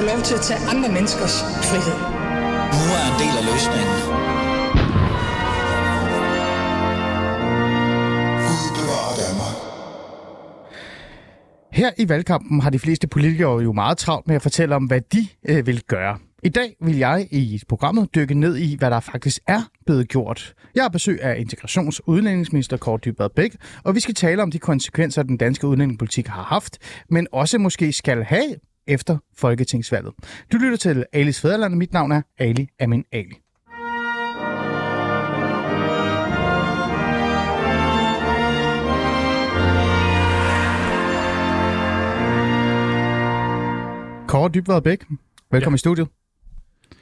få lov til at tage andre menneskers frihed. Nu er en del af løsningen. Her i valgkampen har de fleste politikere jo meget travlt med at fortælle om, hvad de øh, vil gøre. I dag vil jeg i programmet dykke ned i, hvad der faktisk er blevet gjort. Jeg har besøg af integrations- og udlændingsminister Kåre Dybvad Bæk, og vi skal tale om de konsekvenser, den danske udlændingepolitik har haft, men også måske skal have efter folketingsvalget. Du lytter til Alis Fæderland, og mit navn er Ali Amin Ali. Kåre Dybvad Bæk, velkommen ja. i studiet.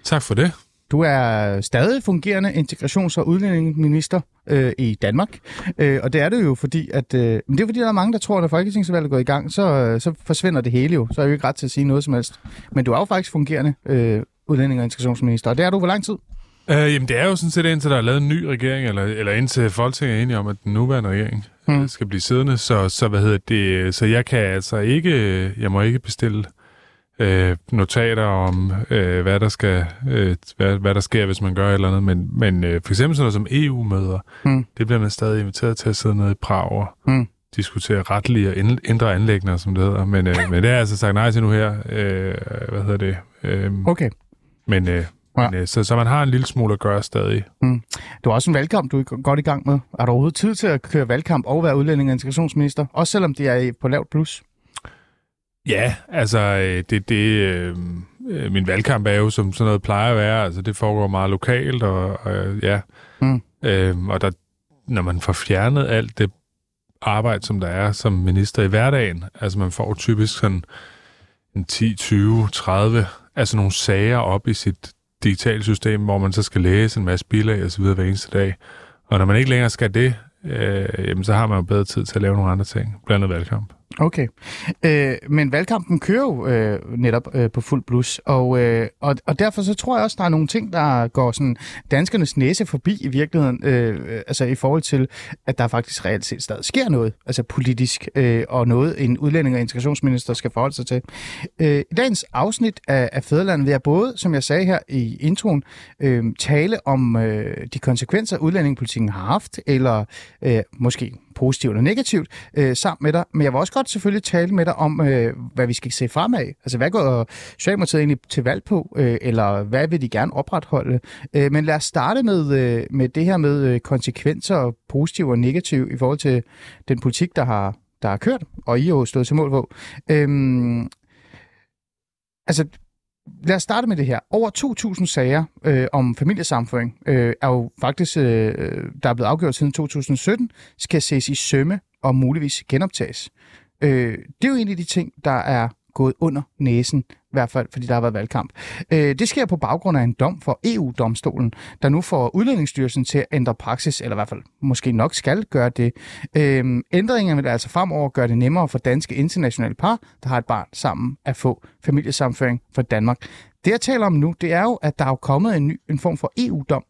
Tak for det. Du er stadig fungerende integrations- og udlændingeminister øh, i Danmark. Øh, og det er det jo fordi, at øh, men det er fordi, der er mange, der tror, at når folketingsvalget går i gang, så, øh, så forsvinder det hele jo. Så er jeg jo ikke ret til at sige noget som helst. Men du er jo faktisk fungerende øh, udlænding- og integrationsminister, og det er du hvor lang tid? Øh, jamen, det er jo sådan set indtil der er lavet en ny regering, eller, eller indtil Folketinget er enige om, at den nuværende regering hmm. skal blive siddende. Så, så, hvad hedder det, så jeg kan altså ikke, jeg må ikke bestille øh, notater om, øh, hvad, der skal, øh, hvad, hvad der sker, hvis man gør et eller andet. Men, men øh, for eksempel sådan noget som EU-møder, mm. det bliver man stadig inviteret til at sidde nede i Prag og mm. diskutere retlige og indre anlægner, som det hedder. Men, øh, men det er altså sagt nej til nu her. Øh, hvad hedder det? Øh, okay. Men... Øh, Ja. Men, øh, så, så man har en lille smule at gøre stadig. Mm. Du har også en valgkamp, du er godt i gang med. Er der overhovedet tid til at køre valgkamp og være udlænding og integrationsminister? Også selvom det er på lavt plus? Ja, altså øh, det, det, øh, øh, min valgkamp er jo som sådan noget plejer at være. Altså det foregår meget lokalt, og, og ja, mm. øh, og der, når man får fjernet alt det arbejde, som der er som minister i hverdagen, altså man får typisk sådan en 10, 20, 30, altså nogle sager op i sit digitale system, hvor man så skal læse en masse bilag og så videre hver eneste dag. Og når man ikke længere skal det, øh, jamen, så har man jo bedre tid til at lave nogle andre ting, blandt andet valgkamp. Okay. Øh, men valgkampen kører jo øh, netop øh, på fuld blus, og, øh, og, og derfor så tror jeg også, der er nogle ting, der går sådan danskernes næse forbi i virkeligheden, øh, øh altså i forhold til, at der faktisk reelt set stadig sker noget, altså politisk, øh, og noget en udlænding- og integrationsminister skal forholde sig til. Øh, I dagens afsnit af, af Fæderlandet vil jeg både, som jeg sagde her i introen, øh, tale om øh, de konsekvenser, udlændingepolitikken har haft, eller øh, måske positivt og negativt øh, sammen med dig. Men jeg vil også godt selvfølgelig tale med dig om, øh, hvad vi skal se fremad. Altså, hvad går Socialdemokratiet egentlig til valg på, øh, eller hvad vil de gerne opretholde? Øh, men lad os starte med, øh, med det her med øh, konsekvenser, positive og negative, i forhold til den politik, der har, der har kørt, og I har jo stået til mål på. Øh, altså, lad os starte med det her. Over 2.000 sager øh, om familiesamføring øh, er jo faktisk, øh, øh, der er blevet afgjort siden 2017, skal ses i sømme og muligvis genoptages. Øh, det er jo en af de ting, der er gået under næsen, hvert fald fordi der har været valgkamp. Øh, det sker på baggrund af en dom for EU-domstolen, der nu får Udlændingsstyrelsen til at ændre praksis, eller i hvert fald måske nok skal gøre det. Øh, ændringerne vil altså fremover gøre det nemmere for danske internationale par, der har et barn sammen, at få familiesamføring for Danmark. Det jeg taler om nu, det er jo, at der er kommet en, ny, en form for EU-dom,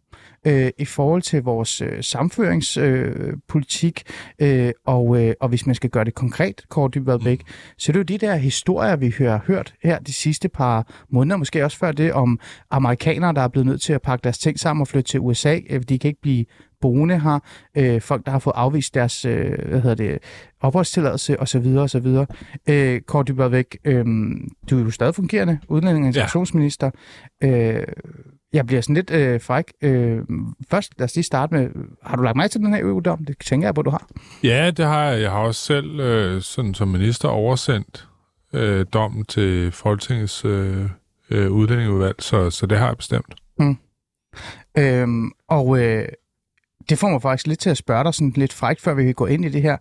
øh, i forhold til vores øh, samføringspolitik, øh, øh, og, øh, og hvis man skal gøre det konkret, Kåre Dybvad Bæk, mm. så er det jo de der historier, vi har hørt her de sidste par måneder, måske også før det, om amerikanere, der er blevet nødt til at pakke deres ting sammen og flytte til USA. Øh, de kan ikke blive boende her, øh, folk, der har fået afvist deres øh, hvad hedder det, opholdstilladelse osv. osv. Øh, Kåre Dybvad øh, du er jo stadig fungerende udlænding- og integrationsminister. Ja. Øh, jeg bliver sådan lidt øh, fræk. Øh, først, lad os lige starte med, har du lagt mig til den her EU-dom? Det tænker jeg på, du har. Ja, det har jeg. Jeg har også selv øh, sådan, som minister oversendt øh, dommen til Folketingets øh, øh, udlændingeudvalg, så, så det har jeg bestemt. Mm. Øhm, og øh, det får mig faktisk lidt til at spørge dig sådan lidt frækt, før vi kan gå ind i det her.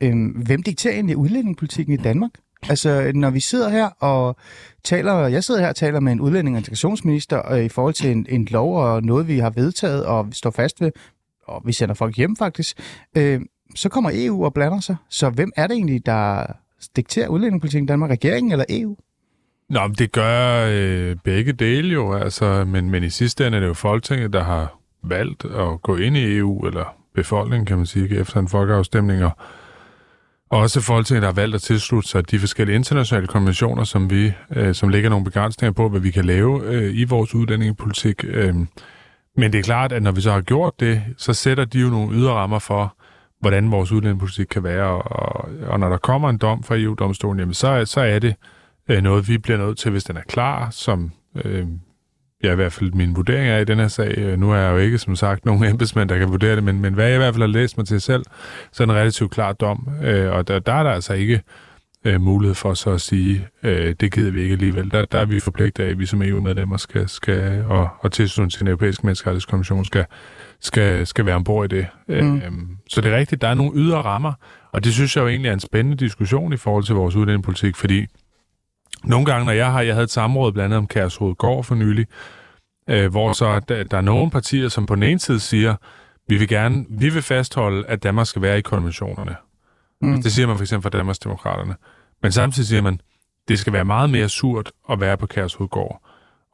Øhm, hvem dikterer egentlig udlændingepolitikken i Danmark? Altså, når vi sidder her og taler, jeg sidder her og taler med en udlænding- og integrationsminister øh, i forhold til en, en lov og noget, vi har vedtaget og vi står fast ved, og vi sender folk hjem faktisk, øh, så kommer EU og blander sig. Så hvem er det egentlig, der dikterer udlændingepolitikken i Danmark? Regeringen eller EU? Nå, men det gør øh, begge dele jo, altså, men, men i sidste ende er det jo Folketinget, der har valgt at gå ind i EU, eller befolkningen, kan man sige, efter en folkeafstemning, og også Folketinget har valgt at tilslutte sig de forskellige internationale konventioner, som vi, øh, som lægger nogle begrænsninger på, hvad vi kan lave øh, i vores udlændingepolitik. Øh, men det er klart, at når vi så har gjort det, så sætter de jo nogle ydre rammer for, hvordan vores udlændingepolitik kan være, og, og når der kommer en dom fra EU-domstolen, jamen så, så er det øh, noget, vi bliver nødt til, hvis den er klar, som øh, ja, i hvert fald min vurdering er i den her sag. Øh, nu er jeg jo ikke, som sagt, nogen embedsmænd, der kan vurdere det, men, men hvad jeg i hvert fald har læst mig til selv, så er en relativt klar dom, øh, og der, der er der altså ikke øh, mulighed for så at sige, øh, det gider vi ikke alligevel. Der, der er vi forpligtet af, at vi som EU-medlemmer skal, skal og, og tilsyn til den europæiske menneskerettighedskommission skal, skal, skal være ombord i det. Mm. Øh, så det er rigtigt, der er nogle ydre rammer, og det synes jeg jo egentlig er en spændende diskussion i forhold til vores udlændingepolitik, fordi nogle gange, når jeg har, jeg havde et samråd blandt andet om Kærshoved Gård for nylig, øh, hvor så der, der er nogle partier, som på den ene side siger, vi vil gerne, vi vil fastholde, at Danmark skal være i konventionerne. Mm. Det siger man for eksempel for Danmarks Demokraterne. Men samtidig siger man, det skal være meget mere surt at være på Kærshovedgård.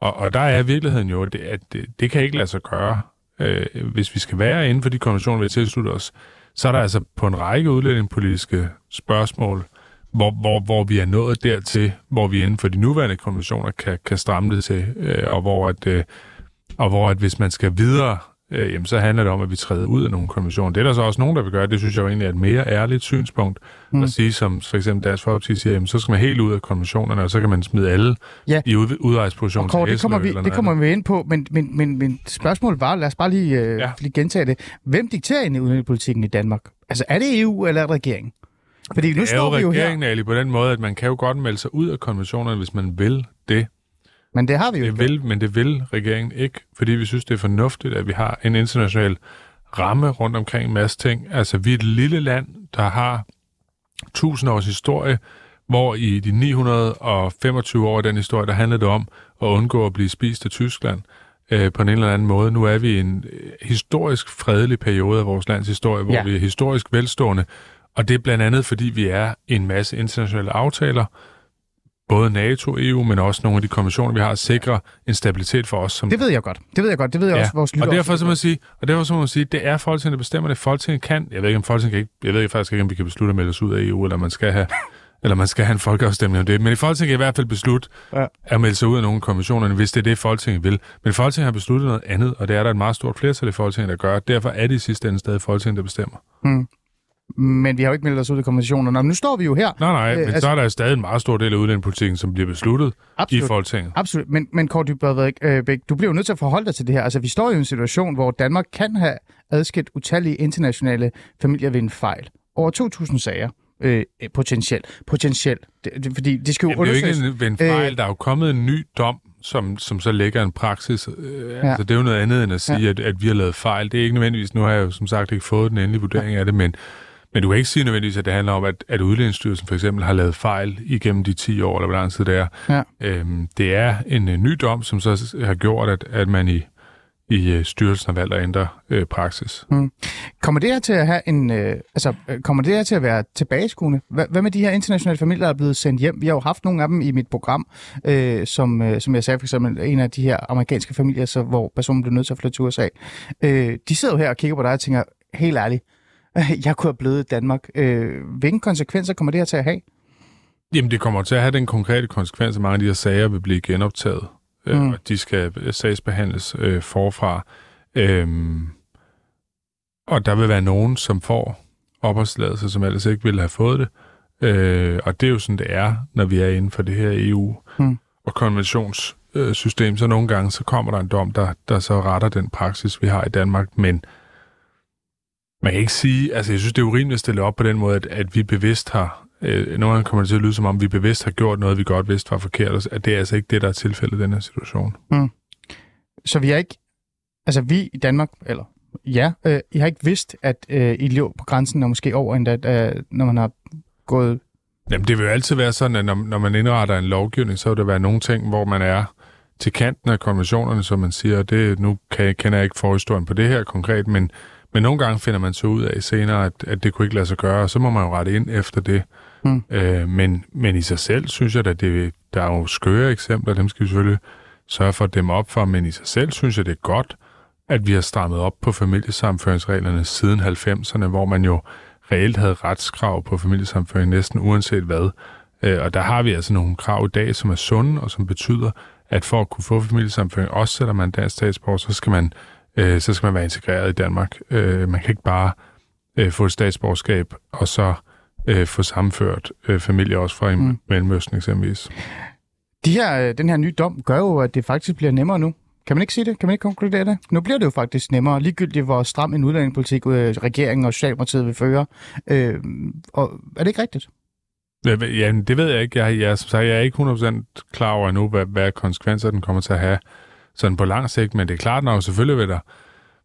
Og, og der er virkeligheden jo, at det, at det, det kan ikke lade sig gøre. Øh, hvis vi skal være inden for de konventioner, vi tilslutter os, så er der altså på en række udlændingepolitiske spørgsmål, hvor, hvor, hvor vi er nået dertil, hvor vi inden for de nuværende konventioner kan, kan stramme det til, øh, og hvor at, øh, og hvor at hvis man skal videre, øh, jamen, så handler det om, at vi træder ud af nogle konventioner. Det er der så også nogen, der vil gøre. Det synes jeg jo egentlig er et mere ærligt synspunkt mm. at sige, som for eksempel Dansk Folkeparti siger, jamen, så skal man helt ud af konventionerne, og så kan man smide alle ja. i ud, udrejsposition til det kommer vi, det kommer vi ind på, men, men, men, men spørgsmålet var, lad os bare lige, øh, ja. lige gentage det. Hvem dikterer egentlig udenrigspolitikken i Danmark? Altså er det EU eller er det regeringen? Fordi nu det er står jo vi jo regeringen, her. Ali, på den måde, at man kan jo godt melde sig ud af konventionerne, hvis man vil det. Men det har vi jo det vil, Men det vil regeringen ikke, fordi vi synes, det er fornuftigt, at vi har en international ramme rundt omkring en masse ting. Altså, vi er et lille land, der har tusind års historie, hvor i de 925 år af den historie, der handlede det om at undgå at blive spist af Tyskland øh, på en eller anden måde. Nu er vi i en øh, historisk fredelig periode af vores lands historie, hvor ja. vi er historisk velstående, og det er blandt andet, fordi vi er en masse internationale aftaler, både NATO, EU, men også nogle af de konventioner, vi har, sikrer en stabilitet for os. Som... Det ved jeg godt. Det ved jeg godt. Det ved jeg ja. også, vores lytter og derfor, så må sige, og derfor så må man sige, det er Folketinget, der bestemmer det. Folketinget kan, jeg ved ikke, om Folketinget kan ikke, jeg ved ikke faktisk ikke, om vi kan beslutte at melde os ud af EU, eller man skal have, eller man skal have en folkeafstemning om det. Men i Folketinget kan i hvert fald beslutte ja. at melde sig ud af nogle konventioner, hvis det er det, Folketinget vil. Men Folketinget har besluttet noget andet, og det er der et meget stort flertal i Folketinget, der gør. Derfor er det i sidste ende stadig Folketinget, der bestemmer. Mm men vi har jo ikke meldt os ud af konventionerne. nu står vi jo her. Nej, nej, øh, men altså, så er der stadig en meget stor del af udlændingepolitikken, som bliver besluttet absolut, i Folketinget. Absolut, men, men Kåre Dybødvæk, øh, du bliver jo nødt til at forholde dig til det her. Altså, vi står jo i en situation, hvor Danmark kan have adskilt utallige internationale familier ved en fejl. Over 2.000 sager. Øh, potentielt. Potentielt. Det, det, fordi det skal jo Jamen, det er jo ikke en, ved en fejl. Øh, der er jo kommet en ny dom, som, som så lægger en praksis. Øh, ja. Altså, det er jo noget andet end at sige, ja. at, at vi har lavet fejl. Det er ikke nødvendigvis, nu har jeg jo som sagt ikke fået den endelige vurdering ja. af det, men men du kan ikke sige nødvendigvis, at det handler om, at, at Udlændingsstyrelsen for eksempel har lavet fejl igennem de 10 år, eller hvor lang tid det er. Ja. Øhm, det er en, en ny dom, som så har gjort, at, at man i, i øh, styrelsen har valgt at ændre øh, praksis. Mm. Kommer det her til at have en, øh, altså, kommer det her til at være tilbageskuende? Hvad, hvad med de her internationale familier, der er blevet sendt hjem? Vi har jo haft nogle af dem i mit program, øh, som, øh, som jeg sagde for eksempel, en af de her amerikanske familier, så, hvor personen blev nødt til at flytte til USA. Øh, de sidder jo her og kigger på dig og tænker, helt ærligt, jeg kunne have blevet i Danmark. Øh, hvilke konsekvenser kommer det her til at have? Jamen, det kommer til at have den konkrete konsekvens, at mange af de her sager vil blive genoptaget, øh, mm. og de skal øh, sagsbehandles øh, forfra. Øhm, og der vil være nogen, som får opholdstilladelse, som ellers ikke ville have fået det. Øh, og det er jo sådan, det er, når vi er inden for det her EU- mm. og konventionssystem. Så nogle gange, så kommer der en dom, der, der så retter den praksis, vi har i Danmark. Men man kan ikke sige, altså jeg synes, det er urimeligt at stille op på den måde, at, at vi bevidst har, øh, nogle gange kommer det til at lyde som om, vi bevidst har gjort noget, vi godt vidste var forkert, at det er altså ikke det, der er tilfældet i den her situation. Mm. Så vi har ikke, altså vi i Danmark, eller ja, øh, I har ikke vidst, at øh, I lå på grænsen, og måske over endda, øh, når man har gået... Jamen det vil jo altid være sådan, at når, når man indretter en lovgivning, så vil der være nogle ting, hvor man er til kanten af konventionerne, som man siger, det, nu kan, kender jeg ikke forhistorien på det her konkret, men men nogle gange finder man så ud af senere, at, at det kunne ikke lade sig gøre, og så må man jo rette ind efter det. Mm. Øh, men, men i sig selv synes jeg, at det, der er jo skøre eksempler, dem skal vi selvfølgelig sørge for at dem op for, men i sig selv synes jeg, det er godt, at vi har strammet op på familiesamføringsreglerne siden 90'erne, hvor man jo reelt havde retskrav på familiesamføring næsten uanset hvad. Øh, og der har vi altså nogle krav i dag, som er sunde, og som betyder, at for at kunne få familiesamføring, også selvom man er dansk statsborger, så skal man, øh, så skal man være integreret i Danmark. Øh, man kan ikke bare øh, få et statsborgerskab, og så øh, få sammenført øh, familie også fra mm. Mellemøsten eksempelvis. De her, øh, den her nye dom gør jo, at det faktisk bliver nemmere nu. Kan man ikke sige det? Kan man ikke konkludere det? Nu bliver det jo faktisk nemmere, ligegyldigt hvor stram en udlændingepolitik øh, regeringen og Socialdemokratiet vil føre. Øh, og er det ikke rigtigt? Ja, det ved jeg ikke. Jeg, jeg, som sagt, jeg er ikke 100% klar over endnu, hvad, hvad konsekvenser den kommer til at have sådan på lang sigt, men det er klart nok, selvfølgelig vil der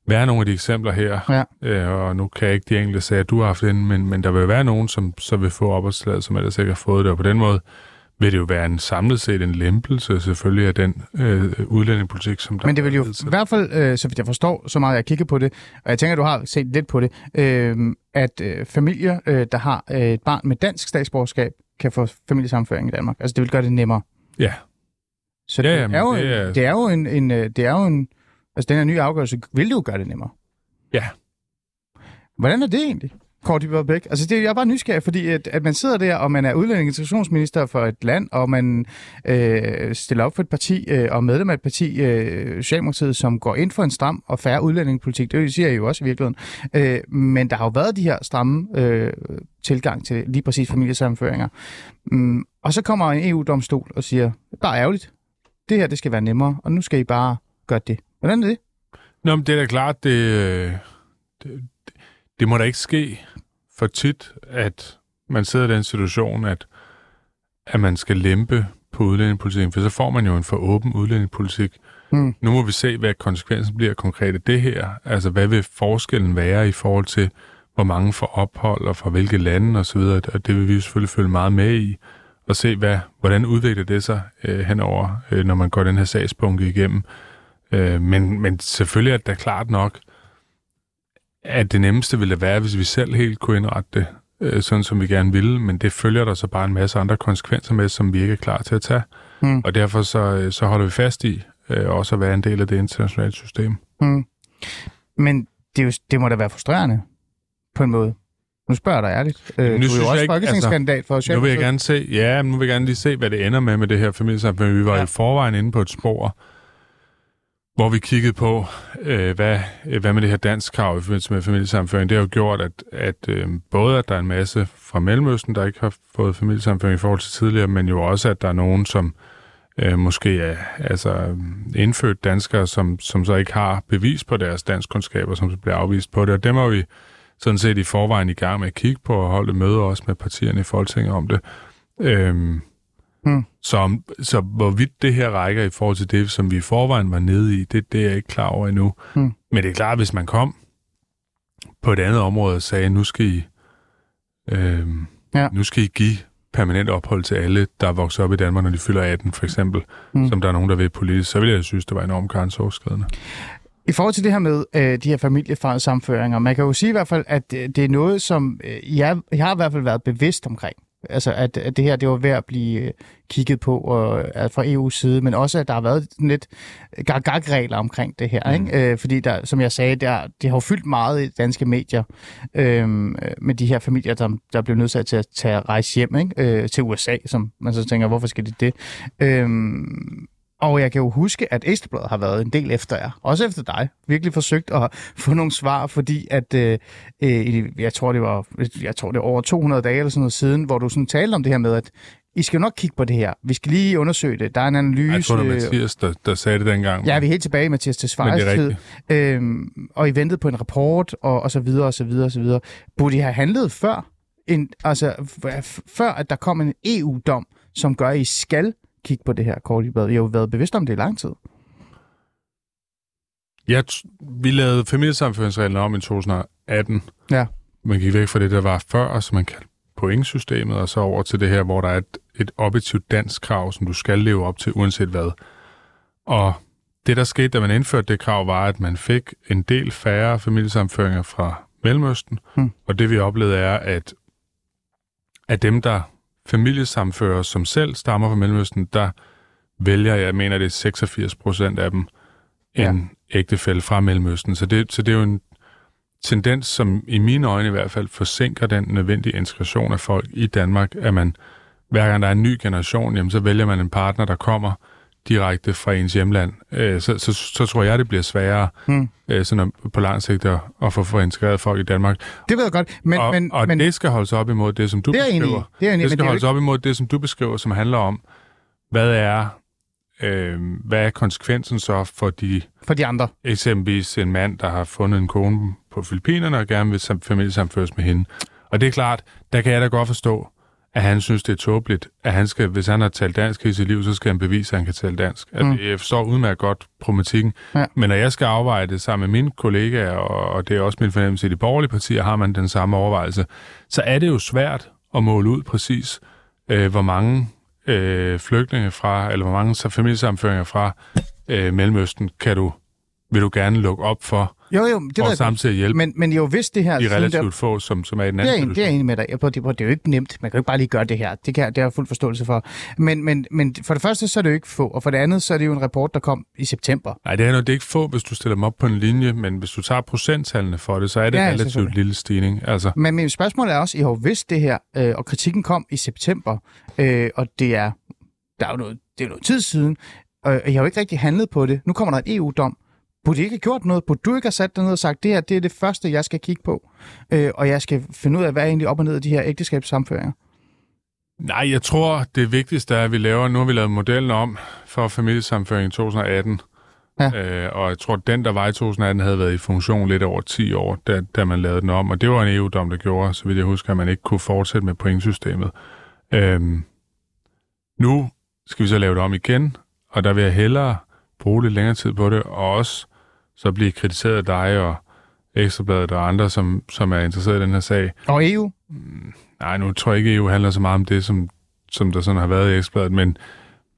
være nogle af de eksempler her, ja. øh, og nu kan jeg ikke de enkelte sige, at du har haft den, men, men der vil være nogen, som så vil få opholdstilladelse, som ellers ikke har fået det, og på den måde vil det jo være en samlet set en lempelse selvfølgelig af den øh, udlændingepolitik, som der Men det vil jo i hvert fald, øh, så vidt jeg forstår, så meget jeg kigger på det, og jeg tænker, at du har set lidt på det, øh, at øh, familier, øh, der har øh, et barn med dansk statsborgerskab, kan få familiesamføring i Danmark. Altså det vil gøre det nemmere. Ja. Så det, Ja, ja, jamen, er, jo, det en, er- det er jo en, en, øh, det er jo en, altså den her nye afgørelse vil jo gøre det nemmere. Ja. Hvordan er det egentlig? I Bæk. Altså, det, jeg er bare nysgerrig, fordi at, at man sidder der, og man er udlænding- integrationsminister for et land, og man øh, stiller op for et parti, øh, og medlem af et parti, øh, Socialdemokratiet, som går ind for en stram og færre udlændingepolitik. Det siger jeg jo også i virkeligheden. Øh, men der har jo været de her stramme øh, tilgang til lige præcis familiesammenføringer. Mm, og så kommer en EU-domstol og siger, bare ærgerligt, det her det skal være nemmere, og nu skal I bare gøre det. Hvordan er det? Nå, men det er da klart, det, det, det må da ikke ske for tit, at man sidder i den situation, at, at man skal lempe på udlændingepolitikken, for så får man jo en for åben udlændingepolitik. Hmm. Nu må vi se, hvad konsekvensen bliver konkret af det her. Altså, hvad vil forskellen være i forhold til, hvor mange får ophold, og fra hvilke lande osv., og det vil vi jo selvfølgelig følge meget med i, og se, hvad, hvordan udvikler det sig øh, henover, øh, når man går den her sagspunkt igennem. Øh, men, men selvfølgelig er det da klart nok, at det nemmeste ville være, hvis vi selv helt kunne indrette det, øh, sådan som vi gerne ville, men det følger der så bare en masse andre konsekvenser med, som vi ikke er klar til at tage. Mm. Og derfor så, øh, så holder vi fast i øh, også at være en del af det internationale system. Mm. Men det, er jo, det må da være frustrerende, på en måde. Nu spørger jeg dig ærligt. Øh, nu du er synes jo jeg også ikke- folketingskandidat for Nu vil jeg gerne se, ja, nu vil jeg gerne lige se, hvad det ender med med det her familiesamfund. Vi var Ja. i forvejen inde på et spor, hvor vi kiggede på, øh, hvad, hvad med det her dansk krav i forbindelse med familiesamføring. Det har jo gjort, at, at øh, både at der er en masse fra Mellemøsten, der ikke har fået familiesamføring i forhold til tidligere, men jo også, at der er nogen, som øh, måske er altså, indfødt danskere, som, som så ikke har bevis på deres danskkundskaber, som så bliver afvist på det. Og dem er vi sådan set i forvejen i gang med at kigge på og holde møder også med partierne i Folketinget om det. Øhm, Hmm. så, så hvorvidt det her rækker i forhold til det, som vi i forvejen var nede i, det, det er jeg ikke klar over endnu. Hmm. Men det er klart, hvis man kom på et andet område og sagde, nu skal I, øhm, Ja. nu skal I give permanent ophold til alle, der er vokset op i Danmark, når de fylder 18 for eksempel, hmm. som der er nogen, der vil politisk, så ville jeg synes, det var enormt grænseoverskridende. I forhold til det her med øh, de her familiesamføringer, man kan jo sige i hvert fald, at øh, det er noget, som øh, jeg, jeg har i hvert fald været bevidst omkring. Altså, at, at det her det var ved at blive øh, kigget på og, øh, fra EU's side, men også, at der har været lidt gag-regler omkring det her. Mm. Ikke? Øh, fordi, der, som jeg sagde, der, det har jo fyldt meget i danske medier øh, med de her familier, der, der blev nødt til at tage rejse hjem ikke? Øh, til USA, som man så tænker, hvorfor skal de det? Øh, og jeg kan jo huske, at Ekstrabladet har været en del efter jer. Også efter dig. Virkelig forsøgt at få nogle svar, fordi at, øh, øh, jeg tror, det var, jeg tror, det var over 200 dage eller sådan noget siden, hvor du sådan talte om det her med, at I skal jo nok kigge på det her. Vi skal lige undersøge det. Der er en analyse. Jeg tror, det var Mathias, der, der sagde det dengang. Ja, vi er helt tilbage i Mathias er tid. Øhm, og I ventede på en rapport, og, og så videre, og så videre, og så videre. Burde I have handlet før, en, altså, før at der kom en EU-dom, som gør, at I skal kigge på det her kort i har jo været bevidst om det i lang tid. Ja, vi lavede familiesamfundsreglerne om i 2018. Ja. Man gik væk fra det, der var før, som man kaldte pointsystemet, og så over til det her, hvor der er et, et objektivt dansk krav, som du skal leve op til, uanset hvad. Og det, der skete, da man indførte det krav, var, at man fik en del færre familiesamføringer fra Mellemøsten. Hmm. Og det, vi oplevede, er, at af dem, der familiesamfører, som selv stammer fra Mellemøsten, der vælger, jeg mener, det er 86 procent af dem, en ja. ægtefælle fra Mellemøsten. Så det, så det er jo en tendens, som i mine øjne i hvert fald forsinker den nødvendige integration af folk i Danmark, at man hver gang der er en ny generation, jamen, så vælger man en partner, der kommer direkte fra ens hjemland. Øh, så, så, så tror jeg, det bliver sværere hmm. øh, sådan at, på lang sigt at, at få for integreret folk i Danmark. Det ved jeg godt. Men, og men, og men, det skal holdes op imod det, som du Det er jeg enig beskriver. Det er enig det skal det holdes op imod det, som du beskriver, som handler om, hvad er, øh, hvad er konsekvensen så for de for de andre. eksempelvis en mand, der har fundet en kone på Filippinerne og gerne vil sam- familiesamføres med hende. Og det er klart, der kan jeg da godt forstå, at han synes, det er tåbeligt, at han skal, hvis han har talt dansk i sit liv, så skal han bevise, at han kan tale dansk. Mm. Altså, jeg forstår udmærket godt problematikken. Ja. Men når jeg skal afveje det sammen med mine kollegaer, og, og det er også min fornemmelse i de borgerlige partier, har man den samme overvejelse, så er det jo svært at måle ud præcis, øh, hvor mange øh, flygtninge fra, eller hvor mange familiesamføringer fra øh, Mellemøsten kan du, vil du gerne lukke op for, Jo, jo, det ved og jeg godt. samtidig hjælpe Men, men jo, hvis det her... de siden der- relativt få, som, som er i den Det er, anden en, det er jeg enig med dig. på. Det, det er jo ikke nemt. Man kan jo ikke bare lige gøre det her. Det, kan, jeg- det har jeg fuld forståelse for. Men, men, men for det første, så er det jo ikke få. Og for det andet, så er det jo en rapport, der kom i september. Nej, det er, noget, det er ikke få, hvis du stiller dem op på en linje, men hvis du tager procenttallene for det, så er det Ja, ja, relativt lille stigning. Altså, Men min spørgsmål er også, I har vidst det her, øh, og kritikken kom i september, øh, og det er, der er jo noget, det er jo noget tid siden, og I har jo ikke rigtig handlet på det. Nu kommer der en EU-dom. Burde I ikke have gjort noget? Burde du ikke have sat dig ned og sagt, det her det er det første, jeg skal kigge på, øh, og jeg skal finde ud af, hvad er egentlig op og ned af de her ægteskabssamføringer? nej, jeg tror, det vigtigste er, at vi laver, nu har vi lavet modellen om for familiesamføring i 2018, Ja. øh, og jeg tror, den, der var i 2018, havde været i funktion lidt over 10 år, da, da man lavede den om, og det var en EU-dom, der gjorde, så vidt jeg husker, at man ikke kunne fortsætte med pointsystemet. Øhm, nu skal vi så lave det om igen, og der vil jeg hellere bruge lidt længere tid på det, og også så blive kritiseret af dig og Ekstrabladet og andre, som, som er interesseret i den her sag. Og EU? Nej, nu tror jeg ikke, EU handler så meget om det, som, som der sådan har været i Ekstrabladet, men,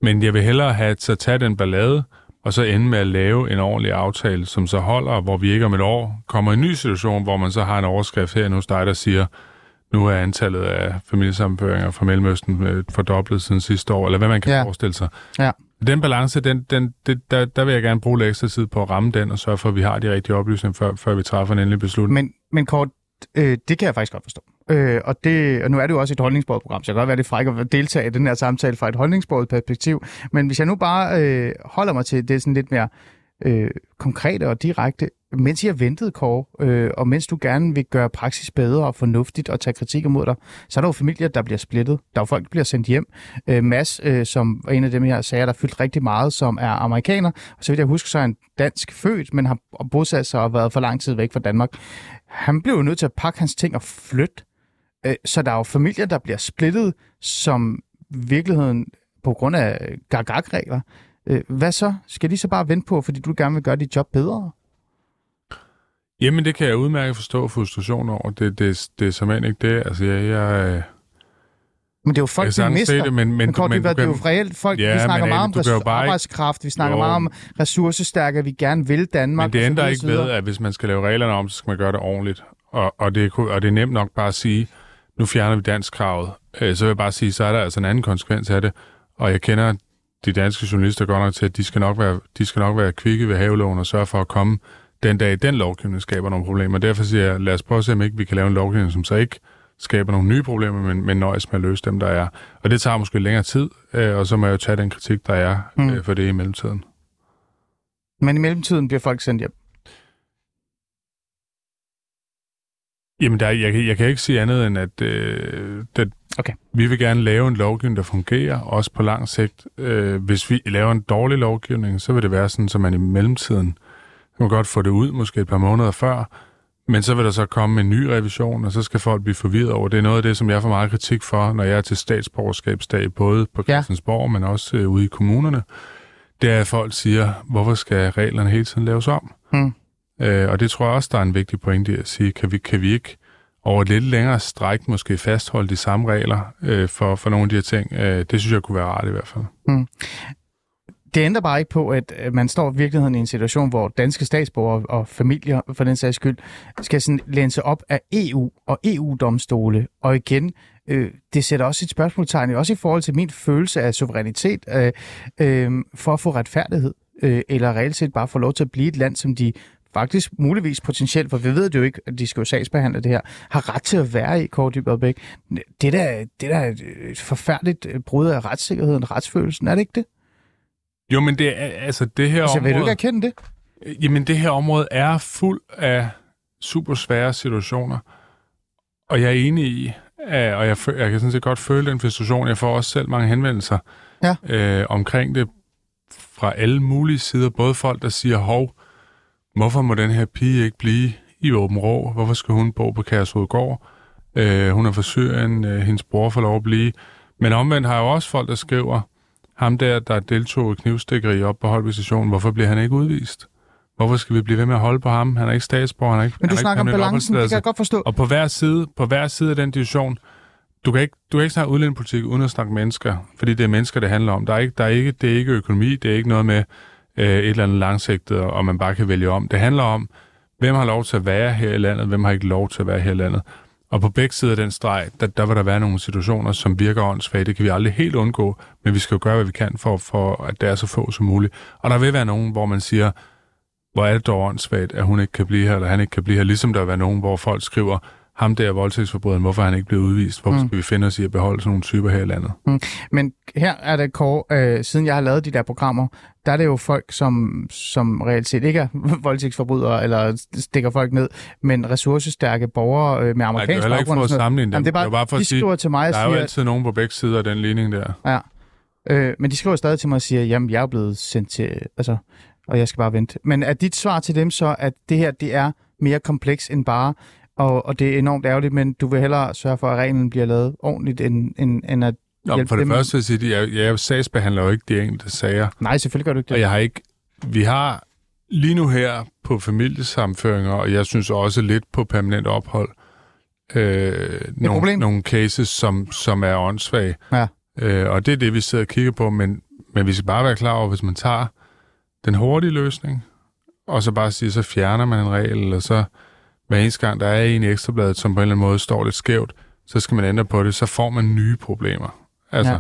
men jeg vil hellere have så tage den ballade, og så ende med at lave en ordentlig aftale, som så holder, hvor vi ikke om et år kommer i en ny situation, hvor man så har en overskrift her hos dig, der siger, nu er antallet af familiesammenføringer fra Mellemøsten øh, fordoblet siden sidste år, eller hvad man kan ja. forestille sig. Ja. Den balance, den, den, det, der, der vil jeg gerne bruge lidt ekstra tid på at ramme den, og sørge for, at vi har de rigtige oplysninger, før, før vi træffer en endelig beslutning. Men, men kort, øh, det kan jeg faktisk godt forstå. Øh, og, det, og nu er det jo også et holdningsbordet-program, så jeg kan godt være lidt fræk at deltage i den her samtale fra et holdningsbordet perspektiv. Men hvis jeg nu bare øh, holder mig til det sådan lidt mere øh, konkrete og direkte, mens I har ventet, Kåre, øh, og mens du gerne vil gøre praksis bedre og fornuftigt og tage kritik imod dig, så er der jo familier, der bliver splittet. Der er jo folk, der bliver sendt hjem. Øh, Mads, øh, som var en af dem her sagde, der fyldt rigtig meget, som er amerikaner, og så vidt jeg husker, så er han dansk født, men har bosat sig og været for lang tid væk fra Danmark. Han blev jo nødt til at pakke hans ting og flytte. Øh, Så der er jo familier, der bliver splittet, som i virkeligheden på grund af gag-regler. Hvad så? Skal de så bare vente på, fordi du gerne vil gøre dit job bedre? Jamen, det kan jeg udmærket forstå frustration over. Det, det, det er simpelthen ikke det. Altså, jeg, jeg, øh, Men det er jo folk, jeg vi mister. det, men, men, Men, Kåre, men det, det er jo reelt folk, Ja, vi snakker men meget om res- bare arbejdskraft, vi snakker Jo. meget om ressourcestærke, vi gerne vil Danmark. Men det ændrer ikke ved, at hvis man skal lave reglerne om, så skal man gøre det ordentligt. Og, og, det, er og det er nemt nok bare at sige, nu fjerner vi dansk kravet. Øh, så vil jeg bare sige, så er der altså en anden konsekvens af det. Og jeg kender de danske journalister godt nok til, at de skal nok være, de skal nok være kvikke ved haveloven og sørge for at komme den dag, den lovgivning skaber nogle problemer. Derfor siger jeg, lad os prøve at se, om ikke vi kan lave en lovgivning, som så ikke skaber nogle nye problemer, men, men nøjes med at løse dem, der er. Og det tager måske længere tid, øh, og så må jeg jo tage den kritik, der er Mm. øh, for det i mellemtiden. Men i mellemtiden bliver folk sendt hjem. Jamen, der, er- jeg, kan- jeg kan ikke sige andet end, at øh, det, Okay. vi vil gerne lave en lovgivning, der fungerer, også på lang sigt. Øh, hvis vi laver en dårlig lovgivning, så vil det være sådan, så man i mellemtiden kan godt få det ud, måske et par måneder før, men så vil der så komme en ny revision, og så skal folk blive forvirret over. Det er noget af det, som jeg får meget kritik for, når jeg er til statsborgerskabsdag, både på Ja. Christiansborg, men også øh, ude i kommunerne. Det er, at folk siger, hvorfor skal reglerne hele tiden laves om? Hmm. Øh, og det tror jeg også, der er en vigtig pointe at sige, kan vi, kan vi ikke over et lidt længere stræk måske fastholde de samme regler øh, for, for nogle af de her ting? Øh, det synes jeg kunne være rart i hvert fald. Mm. Det ændrer bare ikke på, at man står i virkeligheden i en situation, hvor danske statsborgere og familier, for den sags skyld, skal sådan læne sig op af EU og EU-domstole. Og igen, øh, det sætter også et spørgsmålstegn, også i forhold til min følelse af suverænitet, øh, øh, for at få retfærdighed, øh, eller reelt set bare få lov til at blive et land, som de faktisk muligvis potentielt, for vi ved det jo ikke, at de skal jo sagsbehandle det her, har ret til at være i Kåre Dybvad Bæk. Det er da, det er da et forfærdeligt brud af retssikkerheden, retsfølelsen, er det ikke det? Jo, men det er altså det her altså, område... Vil du ikke erkende det? Jamen, det her område er fuld af super svære situationer. Og jeg er enig i, og jeg, jeg kan sådan set godt føle den frustration. Jeg får også selv mange henvendelser ja. øh, omkring det fra alle mulige sider. Både folk, der siger, hov, hvorfor må den her pige ikke blive i Åben Rå? Hvorfor skal hun bo på Kærshovedgård? Øh, hun er fra Syrien, øh, hendes bror får lov at blive. Men omvendt har jeg jo også folk, der skriver, ham der, der deltog i knivstikkeri op på Holby Station, hvorfor bliver han ikke udvist? Hvorfor skal vi blive ved med at holde på ham? Han er ikke statsborger, han er ikke Men du han snakker om balancen, det kan jeg godt forstå. Og på hver side, på hver side af den diskussion, du kan ikke, du kan ikke snakke udlændingepolitik uden at snakke mennesker, fordi det er mennesker, det handler om. Der er ikke, der er ikke, det er ikke økonomi, det er ikke noget med øh, et eller andet langsigtet, og man bare kan vælge om. Det handler om, hvem har lov til at være her i landet, hvem har ikke lov til at være her i landet. Og på begge sider af den streg, der, der vil der være nogle situationer, som virker åndssvage. Det kan vi aldrig helt undgå, men vi skal jo gøre, hvad vi kan for, for at det er så få som muligt. Og der vil være nogen, hvor man siger, hvor er det dog åndssvagt, at hun ikke kan blive her, eller han ikke kan blive her. Ligesom der vil være nogen, hvor folk skriver, ham der voldtægtsforbryderen, hvorfor han ikke blevet udvist? Hvorfor mm. skal vi finde os i at beholde sådan nogle typer her i landet? Mm. Men her er det, Kåre, øh, siden jeg har lavet de der programmer, der er det jo folk, som, som reelt set ikke er voldtægtsforbrydere, eller stikker folk ned, men ressourcestærke borgere øh, med amerikansk baggrund. Jeg kan ikke for at sammenligne dem. Jamen, det er bare, det er bare for de at sige, til mig der er siger, jo altid nogen på begge sider af den ligning der. Ja, øh, men de skriver stadig til mig og siger, jamen jeg er blevet sendt til, altså, og jeg skal bare vente. Men er dit svar til dem så, at det her, det er mere kompleks end bare og, og det er enormt ærgerligt, men du vil hellere sørge for, at reglen bliver lavet ordentligt, end, end, end at Nå, for det dem. første vil jeg sige, at jeg, jeg sagsbehandler jo ikke de enkelte sager. Nej, selvfølgelig gør du ikke det. Og jeg har ikke... Vi har lige nu her på familiesamføringer, og jeg synes også lidt på permanent ophold, øh, nogle, nogle cases, som, som er åndssvage. Ja. Øh, og det er det, vi sidder og kigger på, men, men vi skal bare være klar over, hvis man tager den hurtige løsning, og så bare siger, så fjerner man en regel, eller så hver eneste gang, der er en i ekstrabladet, som på en eller anden måde står lidt skævt, så skal man ændre på det, så får man nye problemer. Altså, ja.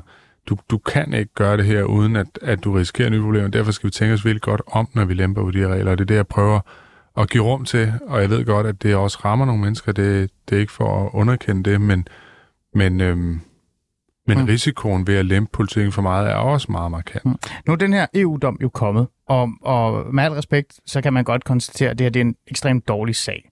du, du kan ikke gøre det her, uden at, at du risikerer nye problemer. Derfor skal vi tænke os virkelig godt om, når vi lemper på de her regler. Og det er det, jeg prøver at give rum til. Og jeg ved godt, at det også rammer nogle mennesker. Det, det er ikke for at underkende det, men, men, øhm, men mm. risikoen ved at lempe politikken for meget er også meget markant. Mm. Nu er den her EU-dom jo kommet, og, og med al respekt, så kan man godt konstatere, at det her det er en ekstremt dårlig sag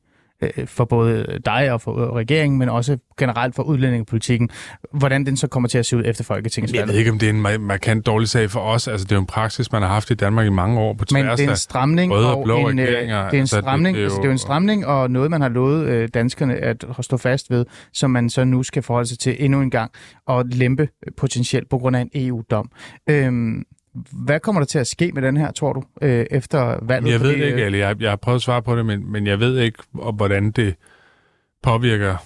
for både dig og for regeringen, men også generelt for udlændingepolitikken, hvordan den så kommer til at se ud efter Folketingets Jeg ved ikke, om det er en markant dårlig sag for os. Altså, det er jo en praksis, man har haft i Danmark i mange år på tværs Men det er en stramning røde og, og blå en, øh, regeringer. det er en altså, stramning, det, det, er jo... altså, det er jo en stramning og noget, man har lovet øh, danskerne at stå fast ved, som man så nu skal forholde sig til endnu en gang og lempe potentielt på grund af en EU-dom. Øhm, hvad kommer der til at ske med den her, tror du, øh, efter valget? Jeg ved det ikke, Ali. Jeg, jeg har prøvet at svare på det, men, men jeg ved ikke, hvordan det påvirker,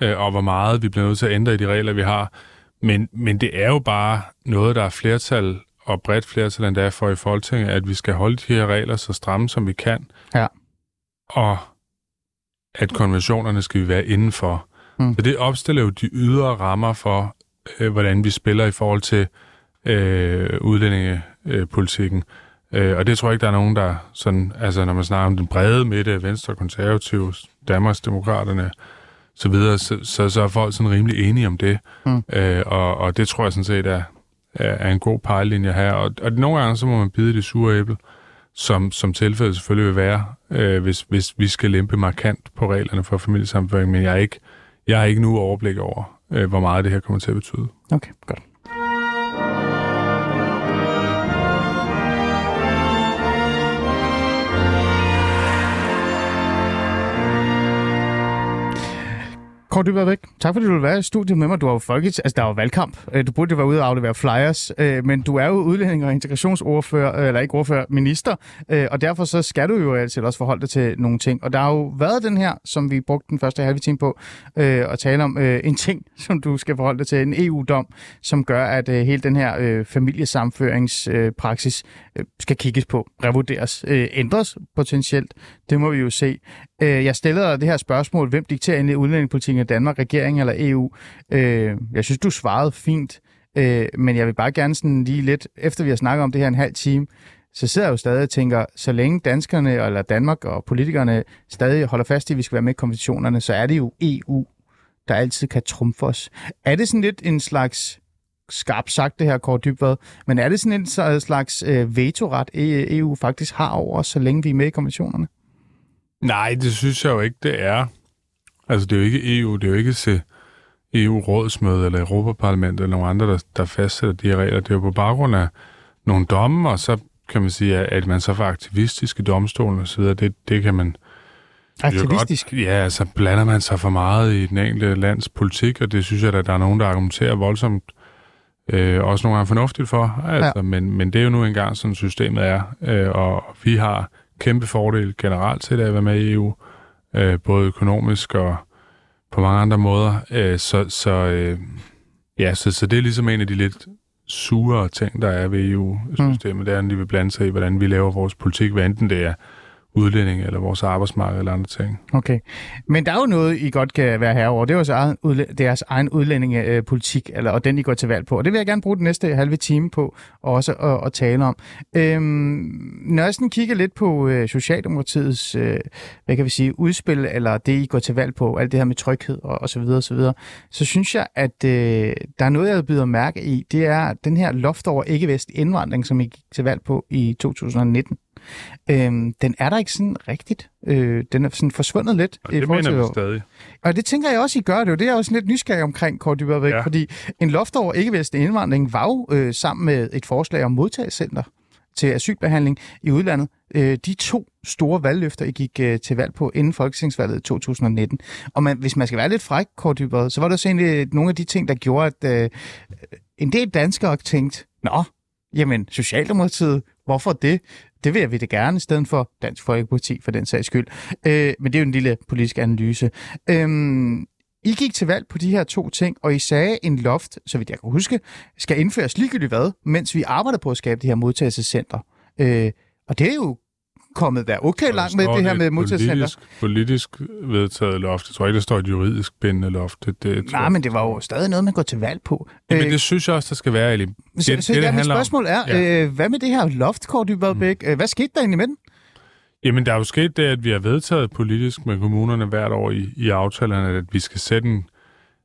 øh, og hvor meget vi bliver nødt til at ændre i de regler, vi har. Men, men det er jo bare noget, der er flertal og bredt flertal endda for i Folketinget, at vi skal holde de her regler så stramme, som vi kan. Ja. Og at konventionerne skal vi være indenfor. Mm. Så det opstiller jo de ydre rammer for, øh, hvordan vi spiller i forhold til øh, udlændingepolitikken. Øh, og det tror jeg ikke, der er nogen, der sådan, altså når man snakker om den brede midte, Venstre, Konservative, Danmarks Demokraterne, så videre, så, så, så er folk sådan rimelig enige om det. Mm. Øh, og, og det tror jeg sådan set er, er en god pejlinje her. Og, og nogle gange, så må man bide det sure æble, som, som tilfældet selvfølgelig vil være, øh, hvis, hvis vi skal lempe markant på reglerne for familiesamføring. Men jeg er ikke, jeg har ikke nu overblik over, øh, hvor meget det her kommer til at betyde. Okay, godt. Kort Dybvad væk. Tak fordi du vil være i studiet med mig. Du har jo folkets, altså der er jo valgkamp. Øh, du burde jo være ude og aflevere flyers, øh, men du er jo udlænding og integrationsordfører, øh, eller ikke ordfører, minister, og derfor så skal du jo altid også forholde dig til nogle ting. Og der har jo været den her, som vi brugte den første halve time på, at tale om en ting, som du skal forholde dig til, en EU-dom, som gør, at hele den her familiesamføringspraksis Øh, skal kigges på, revurderes, øh, ændres potentielt. Det må vi jo se. Øh, jeg stillede dig det her spørgsmål, hvem dikterer egentlig udlændingepolitikken i Danmark, regeringen eller EU? Øh, jeg synes, du svarede fint, øh, men jeg vil bare gerne sådan lige lidt, efter vi har snakket om det her en halv time, så sidder jeg jo stadig og tænker, så længe danskerne eller Danmark og politikerne stadig holder fast i, at vi skal være med i konventionerne, så er det jo EU, der altid kan trumfe os. Er det sådan lidt en slags skarpt sagt det her, Kåre Dybvad, men er det sådan en slags øh, vetoret, EU faktisk har over os, så længe vi er med i konventionerne? Nej, det synes jeg jo ikke, det er. Altså, det er jo ikke EU, det er jo ikke til EU-rådsmøde eller Europaparlamentet eller nogen andre, der, der fastsætter de her regler. Det er jo på baggrund af nogle domme, og så kan man sige, at man så får aktivistiske domstolen og så videre, det, det kan man... Aktivistisk? Godt, ja, altså blander man sig for meget i den enkelte lands politik, og det synes jeg, at der er nogen, der argumenterer voldsomt, øh, også nogle gange fornuftigt for. Altså, ja. men, men det er jo nu engang sådan, systemet er, øh, og vi har kæmpe fordel generelt til at være med i EU, øh, både økonomisk og på mange andre måder. Øh, så, så, øh, ja, så, så det er ligesom en af de lidt sure ting, der er ved EU-systemet, mm. det er, at de vil blande sig i, hvordan vi laver vores politik, hvad enten det er udlænding eller vores arbejdsmarked eller andre ting. Okay. Men der er jo noget, I godt kan være herover. Det er jo egen, udlæ- deres egen udlændingepolitik, øh, eller, og den I går til valg på. Og det vil jeg gerne bruge den næste halve time på også at, at tale om. Øhm, når jeg sådan kigger lidt på øh, Socialdemokratiets øh, hvad kan vi sige, udspil, eller det I går til valg på, alt det her med tryghed og, og så videre, og så videre, så synes jeg, at øh, der er noget, jeg byder mærke i. Det er den her loft over ikke-vest indvandring, som I gik til valg på i 2019. Øhm, den er der ikke sådan rigtigt. Øh, den er sådan forsvundet lidt. Og det mener vi stadig. Og det tænker jeg også, I gør det jo. Det er jeg også lidt nysgerrig omkring, Kort Dybervæk, ja. fordi en loft over ikke-vestlig indvandring var jo øh, sammen med et forslag om modtagscenter til asylbehandling i udlandet. Øh, de to store valgløfter, I gik øh, til valg på inden folketingsvalget i 2019. Og man, hvis man skal være lidt fræk, Kort Dybvad, så var det også egentlig nogle af de ting, der gjorde, at øh, en del danskere tænkte, nå, jamen, Socialdemokratiet, hvorfor det? Det vil vi det gerne, i stedet for Dansk Folkeparti, for den sags skyld. Øh, men det er jo en lille politisk analyse. Øh, I gik til valg på de her to ting, og I sagde, en loft, så vidt jeg kan huske, skal indføres ligegyldigt hvad, mens vi arbejder på at skabe det her modtagelsescenter. Øh, og det er jo kommet der okay langt med det her med modtagelsescenter. Politisk, politisk vedtaget loft. Jeg tror ikke, der står et juridisk bindende loft. Det, det, Nej, men det var jo stadig noget, man går til valg på. Ja, men øh, det synes jeg også, der skal være, Eli. Det, så, så det, det, mit spørgsmål er, ja. øh, hvad med det her loftkort, Dybadbæk? Mm. Hvad skete der egentlig med den? Jamen, der er jo sket det, at vi har vedtaget politisk med kommunerne hvert år i, i aftalerne, at vi skal sætte en,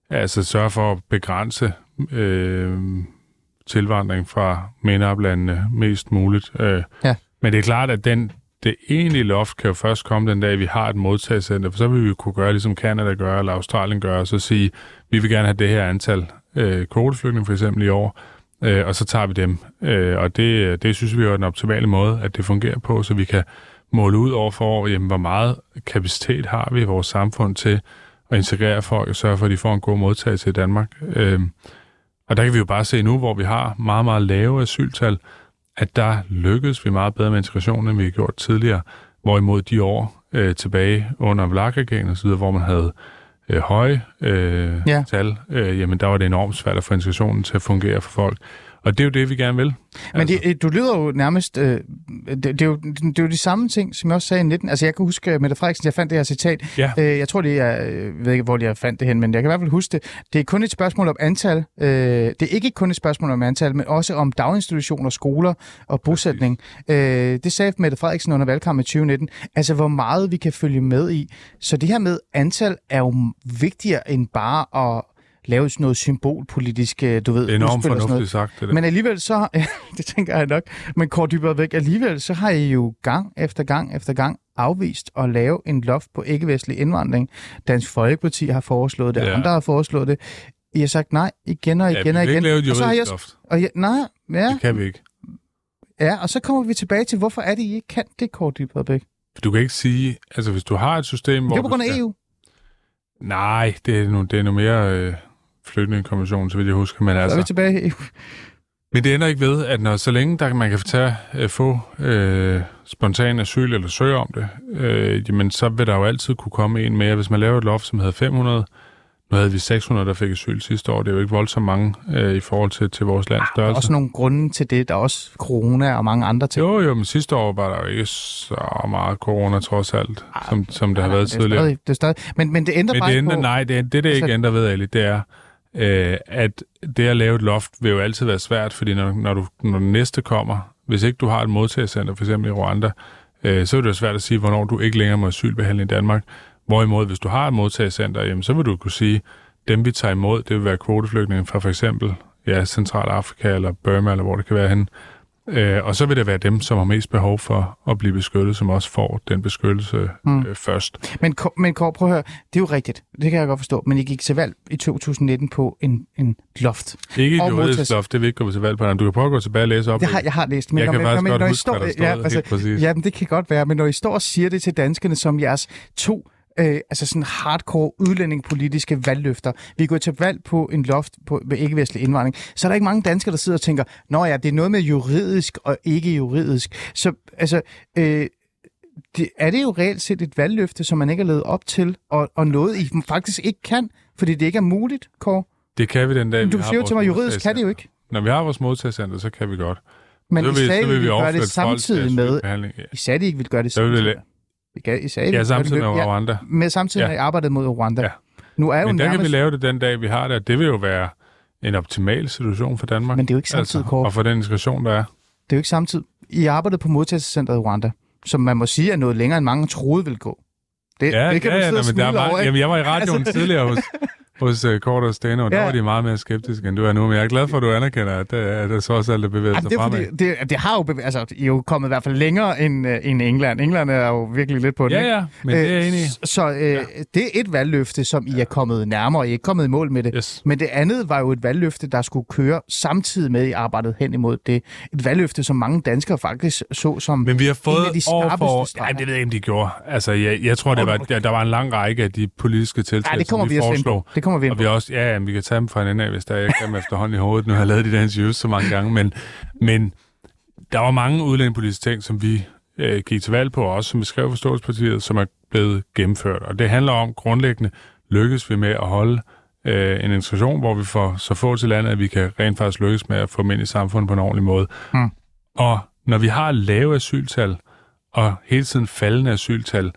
altså sørge for at begrænse øh, tilvandring fra MENAP-landene mest muligt. Øh, ja. Men det er klart, at den, det egentlige loft kan jo først komme den dag, vi har et modtagscenter, for så vil vi kunne gøre, ligesom Canada gør, eller Australien gør, og så sige, vi vil gerne have det her antal øh, kvoteflygtninge for eksempel i år, øh, og så tager vi dem. Øh, og det, det synes vi er den optimale måde, at det fungerer på, så vi kan måle ud over for år, jamen, hvor meget kapacitet har vi i vores samfund til at integrere folk og sørge for, at de får en god modtagelse i Danmark. Øh, og der kan vi jo bare se nu, hvor vi har meget, meget lave asyltal, at der lykkedes vi meget bedre med integrationen, end vi har gjort tidligere. Hvorimod de år øh, tilbage under Vlak-regeringen osv., hvor man havde øh, høje øh, ja. tal, øh, jamen der var det enormt svært at få integrationen til at fungere for folk. Og det er jo det, vi gerne vil. Men altså. det, du lyder jo nærmest... Øh, det, det, er jo, det er jo de samme ting, som jeg også sagde i 19. Altså, jeg kan huske, øh, Mette Frederiksen, jeg fandt det her citat. Ja. Øh, jeg tror, det er... Jeg ved ikke, hvor jeg fandt det hen, men jeg kan i hvert fald huske det. Det er kun et spørgsmål om antal. Øh, det er ikke kun et spørgsmål om antal, men også om daginstitutioner, skoler og bosætning. Øh, det sagde Mette Frederiksen under valgkampen i 2019. Altså, hvor meget vi kan følge med i. Så det her med antal er jo vigtigere end bare at lave sådan noget symbolpolitisk, øh, du ved, Enormt fornuftigt sagt, det der. Men alligevel så, det tænker jeg nok, men kort dybere væk, alligevel så har I jo gang efter gang efter gang afvist at lave en loft på ikke-vestlig indvandring. Dansk Folkeparti har foreslået det, ja. andre har foreslået det. I har sagt nej igen og igen ja, og igen. Ikke lave og så har jeg, loft. Og ja, nej, ja. Det kan vi ikke. Ja, og så kommer vi tilbage til, hvorfor er det, I ikke kan det, Kort Dybredbæk? Du kan ikke sige, altså hvis du har et system, hvor Det er på grund af EU. Nej, det er nu, det er nu mere... Øh flygtningekonventionen, så vidt jeg husker. Men så altså, er vi tilbage. men det ender ikke ved, at når så længe der, man kan tage, uh, få uh, spontan asyl eller søge om det, uh, jamen, så vil der jo altid kunne komme en mere. Hvis man laver et loft, som hedder 500, nu havde vi 600, der fik asyl sidste år. Det er jo ikke voldsomt mange uh, i forhold til, til vores lands størrelse. Der er også nogle grunde til det. Der er også corona og mange andre ting. Jo, jo, men sidste år var der jo ikke så meget corona trods alt, Arh, som, som det har været det tidligere. Stadig, det er stadig, men, men det ændrer men bare det ændrer, på... Nej, det, det, det ikke ændrer ved, Ali, det er, øh, at det at lave et loft vil jo altid være svært, fordi når, når, du, når den næste kommer, Hvis ikke du har et modtagelsescenter, for eksempel i Rwanda, øh, så er det jo svært at sige, hvornår du ikke længere må asylbehandle i Danmark. Hvorimod, hvis du har et modtagelsescenter, jamen, så vil du kunne sige, dem vi tager imod, det vil være kvoteflygtninge fra for eksempel ja, Centralafrika eller Burma, eller hvor det kan være henne, Øh, og så vil det være dem, som har mest behov for at blive beskyttet, som også får den beskyttelse mm. øh, først. Men, men Kåre, prøv at høre, det er jo rigtigt, det kan jeg godt forstå, men I gik til valg i 2019 på en, en loft. Ikke et juridisk loft, det vil ikke gå til valg på. Du kan prøve at gå tilbage og læse op. Det har, jeg har læst. Men jeg når, kan faktisk men, godt når huske, står, hvad der stod, ja, altså, helt ja, men det kan godt være, men når I står og siger det til danskerne som jeres to øh, altså sådan hardcore udlændingepolitiske valgløfter. Vi går til valg på en loft på, ikke-vestlig indvandring. Så er der ikke mange danskere, der sidder og tænker, nå ja, det er noget med juridisk og ikke juridisk. Så altså, øh, det, er det jo reelt set et valgløfte, som man ikke har levet op til, og, og noget, I faktisk ikke kan, fordi det ikke er muligt, Kåre? Det kan vi den dag, Men du vi siger jo til mig, juridisk kan det jo ikke. Når vi har vores modtagscenter, så kan vi godt. Men så I vil, sagde, så vil vi ville gøre det samtidig med... Ja. I sagde, I ikke ville gøre det Så vil samtidig. det- I sagde, Ja, samtidig med. Rwanda. Med samtidig Ja. med, at I arbejdede mod Rwanda. Ja. Nu er jo Men der kan nærmest... vi lave det den dag, vi har det, det vil jo være en optimal situation for Danmark. Men det er jo ikke samtidig, Kåre. Og for den integration, der er. Det er jo ikke samtidig. I arbejdede på modtagelsescenteret i Rwanda, som man må sige er noget længere, end mange troede ville gå. Det, Ja, det kan ja, du ja, sidde og men der er mange, over, ikke? jamen, jeg var i radioen Altså- tidligere hos, hos uh, Kort og Steno, og der Ja. var de meget mere skeptiske, end du er nu. Men jeg er glad for, at du anerkender, at, uh, at der så også er lidt bevæget sig det, er fremad. fordi, det, det har jo bevæget, altså, I er jo kommet i hvert fald længere end, uh, end England. England er jo virkelig lidt på den, Ja, ikke? ja, men det er enig s- Så øh, ja. det er et valgløfte, som I er kommet nærmere. I er kommet i mål med det. Yes. Men det andet var jo et valgløfte, der skulle køre samtidig med, I arbejdede hen imod det. Et valgløfte, som mange danskere faktisk så som Men vi har fået en af de år for år... skarpeste Nej, det ved jeg ikke, om de gjorde. Altså, jeg, jeg tror, det var, der, der var en lang række af de politiske tiltag, Ja, det kommer som vi, vi foreslog. Det kommer vi ind Og på. vi har også, ja, ja, vi kan tage dem fra en ende af, hvis der er, jeg kan efterhånden i hovedet. Nu har jeg lavet de der interviews så mange gange, men, men der var mange udlændingepolitiske ting, som vi øh, gik til valg på, og også som vi skrev forståelsespartiet, som er blevet gennemført. Og det handler om grundlæggende, lykkes vi med at holde øh, en integration, hvor vi får så få til landet, at vi kan rent faktisk lykkes med at få dem ind i samfundet på en ordentlig måde. Mm. Og når vi har lave asyltal, og hele tiden faldende asyltal,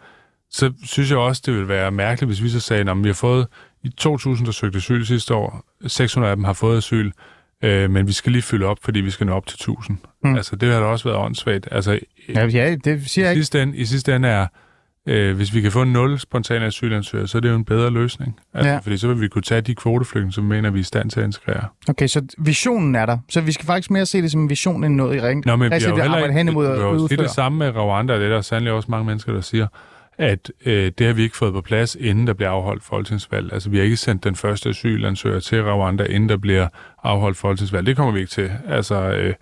så synes jeg også, det vil være mærkeligt, hvis vi så sagde, at vi har fået i 2.000, der søgte asyl sidste år, 600 af dem har fået asyl, øh, men vi skal lige fylde op, fordi vi skal nå op til 1.000. Mm. Altså, det har da også været åndssvagt. Altså, Ja, ja, det siger jeg i, ikke. sidste ende, I sidste ende er, øh, hvis vi kan få 0 spontane asylansøgere, så er det jo en bedre løsning. Altså, Ja. Fordi så vil vi kunne tage de kvoteflygtninge, som mener, vi er i stand til at integrere. Okay, så visionen er der. Så vi skal faktisk mere se det som en vision end noget i ring. Nå, men vi har jo heller arbejde hen ikke, imod jo sige udføre. det samme med Rwanda, og det er der sandelig også mange mennesker, der siger, at øh, det har vi ikke fået på plads, inden der bliver afholdt folketingsvalg. Altså, vi har ikke sendt den første asylansøger til Rwanda, inden der bliver afholdt folketingsvalg. Det kommer vi ikke til. Altså, øh,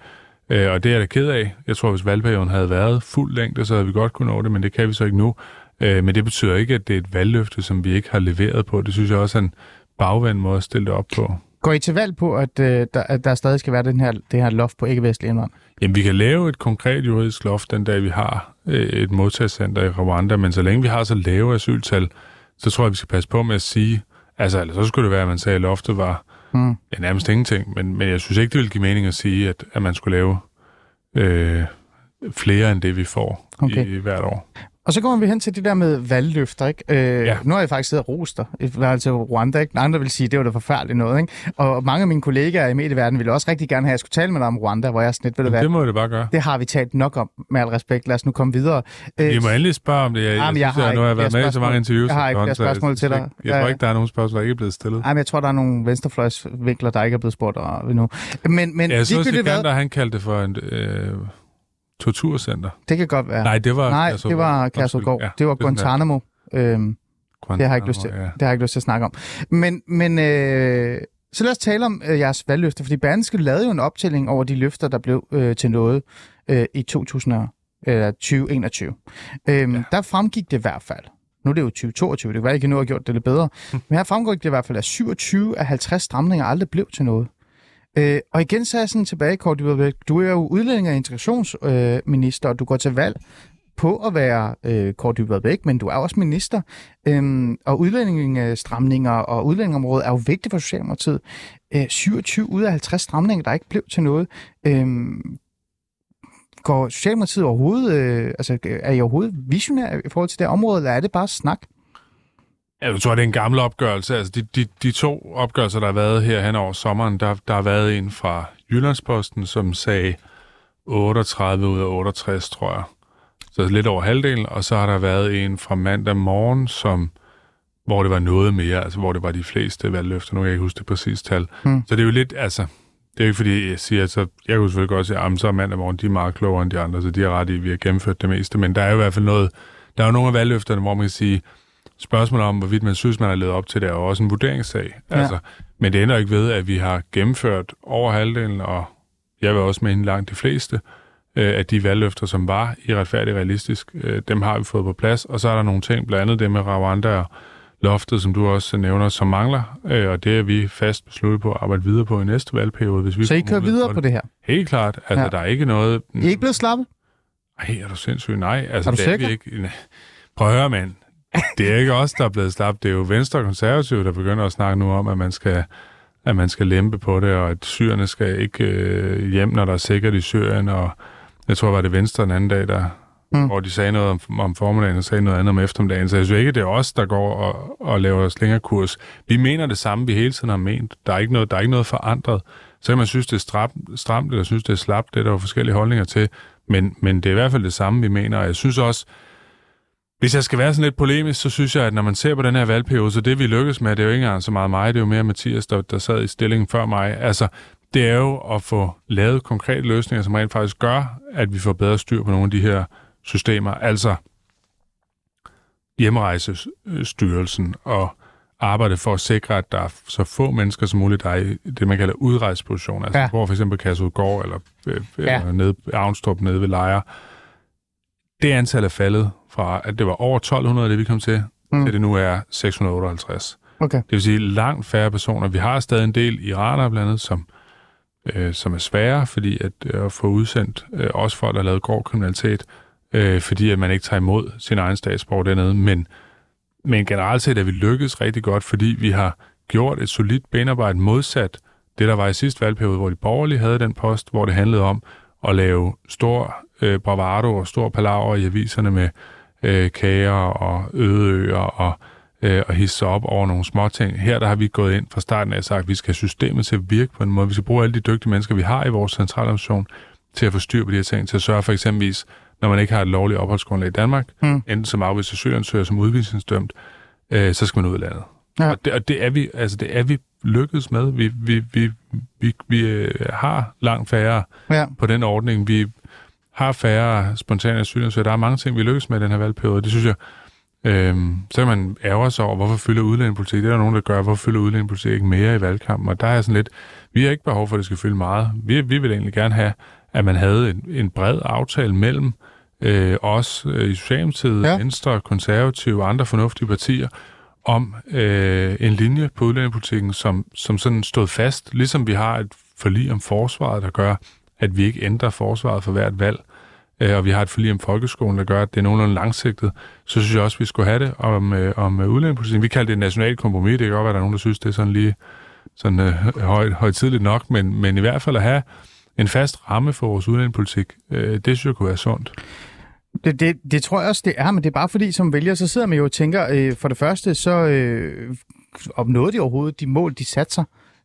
øh, og det er jeg da ked af. Jeg tror, hvis valgperioden havde været fuld længde, så havde vi godt kunne nå det, men det kan vi så ikke nu. Øh, men det betyder ikke, at det er et valgløfte, som vi ikke har leveret på. Det synes jeg også er en bagvendt måde at stille det op på. Går I til valg på, at, øh, der, at der stadig skal være den her, det her loft på ikke-vestlig indvandring? Jamen, vi kan lave et konkret juridisk loft den dag, vi har øh, et modtagscenter i Rwanda, men så længe vi har så lave asyltal, så tror jeg, vi skal passe på med at sige, altså, eller så skulle det være, at man sagde, at loftet var Mm. ja, nærmest ingenting, men, men jeg synes ikke, det ville give mening at sige, at, at man skulle lave øh, flere end det, vi får Okay. i, i hvert år. Og så kommer vi hen til det der med valgløfter, ikke? Øh, ja. Nu har jeg faktisk siddet og rost dig i forhold til Rwanda, ikke? Andre vil sige, at det var da forfærdeligt noget, ikke? Og mange af mine kollegaer i medieverdenen ville også rigtig gerne have, at jeg skulle tale med dig om Rwanda, hvor jeg sådan lidt, ved du hvad, Det må det bare gøre. det har vi talt nok om, med al respekt. Lad os nu komme videre. Øh, Vi må endelig spørge om det. Jeg, jeg, Jamen, jeg synes, har nu har jeg været med i så mange interviews. Jeg har ikke flere jeg spørgsmål til dig. Jeg tror ikke, der er nogen spørgsmål, der ikke er blevet stillet. Ej, men jeg tror, der er nogle venstrefløjsvinkler, der ikke er blevet spurgt endnu. Men, men Jeg synes, hvad, at han kaldte det for en øh, torturcenter. det kan godt være. Nej, det var Nej, det var. Kærshovedgård. Ja, det var. Guantanamo. Øhm, det har jeg ikke lyst til. Ja. Det har jeg ikke lyst til at snakke om. Men, men øh, så lad os tale om øh, jeres valgløfter, fordi Berlingske lavede jo en optælling over de løfter, der blev øh, til noget øh, i 2000, og- eller 2021. Øhm, ja. Der fremgik det i hvert fald, nu er det jo 2022, det kan være, I kan nå at gjort det lidt bedre, men her fremgår det i hvert fald, at 27 af 50 stramninger aldrig blev til noget. Øh, og igen så er jeg sådan tilbage, Kort du er jo udlænding- og integrationsminister, øh, og du går til valg på at være øh, Kort Dybvad væk, men du er også minister. Øhm, og udlændingestramninger og udlændingområdet er jo vigtigt for Socialdemokratiet. Øh, 27 ud af 50 stramninger, der ikke blev til noget. Øhm, går Socialdemokratiet overhovedet, øh, altså er I overhovedet visionær i forhold til det område, eller er det bare snak? Ja, jeg tror, det er en gammel opgørelse. Altså, de, de, de to opgørelser, der har været her hen over sommeren, der, der har været en fra Jyllandsposten, som sagde, 38 ud af 68, tror jeg. Så lidt over halvdelen, og så har der været en fra mandag morgen, som, hvor det var noget mere, altså hvor det var de fleste valgløfter. Nu kan jeg ikke huske det præcise tal. Hmm. Så det er jo lidt, altså, det er jo ikke fordi, jeg siger, så jeg kunne selvfølgelig godt sige, at så er mandag morgen, de er meget klogere end de andre, så de har ret i, at vi har gennemført det meste. Men der er jo i hvert fald noget, der er jo nogle af valgløfterne, hvor man kan sige, spørgsmålet om, hvorvidt man synes, man har levet op til det, er jo også en vurderingssag. Ja. Altså, men det ender ikke ved, at vi har gennemført over halvdelen, og jeg vil også mene langt de fleste, øh, af de valgløfter, som var i retfærdig realistisk, øh, dem har vi fået på plads. Og så er der nogle ting, blandt andet det med Rwanda og loftet, som du også nævner, som mangler, øh, og det er vi fast besluttet på at arbejde videre på i næste valgperiode. Hvis vi Så I kører videre på det her? Helt klart. Altså, Ja. der er ikke noget... I er ikke blevet slappet? Ej, er du sindssyg? Nej, altså, Er du det er sikker? vi ikke. Prøv at høre, mand. Det er ikke os, der er blevet slappet. Det er jo Venstre og Konservative, der begynder at snakke nu om, at man skal, at man skal lempe på det, og at syrerne skal ikke øh, hjem, når der er sikkert i Syrien. Og jeg tror, var det Venstre den anden dag, der, Mm. hvor de sagde noget om, om formiddagen og sagde noget andet om eftermiddagen. Så jeg synes ikke, det er os, der går og, og laver slængerkurs. Vi mener det samme, vi hele tiden har ment. Der er ikke noget, der er ikke noget forandret. Så kan man synes, det er stramt, stramt eller synes, det er slapt. Det er der jo forskellige holdninger til. Men, men det er i hvert fald det samme, vi mener. Og jeg synes også, hvis jeg skal være sådan lidt polemisk, så synes jeg, at når man ser på den her valgperiode, så det vi lykkes med, det er jo ikke engang så meget mig, det er jo mere Mathias, der, der sad i stillingen før mig. Altså, det er jo at få lavet konkrete løsninger, som rent faktisk gør, at vi får bedre styr på nogle af de her systemer. Altså hjemrejsestyrelsen og arbejde for at sikre, at der er så få mennesker som muligt, der er i det, man kalder udrejseposition. Altså, Ja. hvor for eksempel Kærsudgård eller, øh, Ja. eller nede, Avnstrup nede ved Lejre. Det antal er faldet fra, at det var over 1200, det vi kom til, Mm. til det nu er 658. Okay. Det vil sige langt færre personer. Vi har stadig en del iranere blandt andet, som, øh, som er svære, fordi at, øh, at få udsendt øh, også folk, der har lavet grov kriminalitet, øh, fordi at man ikke tager imod sin egen statsborger dernede. Men, men generelt set er vi lykkedes rigtig godt, fordi vi har gjort et solidt benarbejde modsat det, der var i sidste valgperiode, hvor de borgerlige havde den post, hvor det handlede om at lave stor øh, bravado og stor palaver i aviserne med øh, kager og øde øer og, øh, og hisse op over nogle små ting. Her der har vi gået ind fra starten af og sagt, at vi skal have systemet til at virke på en måde. Vi skal bruge alle de dygtige mennesker, vi har i vores centraladministration, til at få styr på de her ting, til at sørge for eksempelvis, når man ikke har et lovligt opholdsgrundlag i Danmark, Mm. enten som afvist asylansøger, som udvisningsdømt, øh, så skal man ud af landet. Ja. Og, det, og det er vi, altså det er vi lykkedes med. Vi, vi, vi, vi, vi øh, har langt færre Ja. på den ordning. Vi har færre spontane asylansøgere. Der er mange ting, vi lykkes med i den her valgperiode. Det synes jeg, øhm, så kan man ærger sig over, hvorfor fylder udlændingepolitik? Det er der nogen, der gør. Hvorfor fylder udlændingepolitik ikke mere i valgkampen? Og der er sådan lidt, vi har ikke behov for, at det skal fylde meget. Vi, vi vil egentlig gerne have, at man havde en, en bred aftale mellem øh, os øh, i Socialdemokratiet, Ja. Venstre, Konservative og andre fornuftige partier, om øh, en linje på udlændingepolitikken, som, som sådan stod fast, ligesom vi har et forlig om forsvaret, der gør, at vi ikke ændrer forsvaret for hvert valg, øh, og vi har et forlig om folkeskolen, der gør, at det er nogenlunde langsigtet, så synes jeg også, at vi skulle have det om, øh, om øh, udlændingepolitikken. Vi kalder det et nationalt kompromis. Det kan godt være, at der er nogen, der synes, det er sådan lige sådan, øh, højt, højtidligt nok, men, men i hvert fald at have en fast ramme for vores udlændingepolitik, øh, det synes jeg kunne være sundt. Det, det, det tror jeg også, det er, men det er bare fordi, som vælger, så sidder man jo og tænker, øh, for det første, så øh, opnåede de overhovedet de mål, de satte sig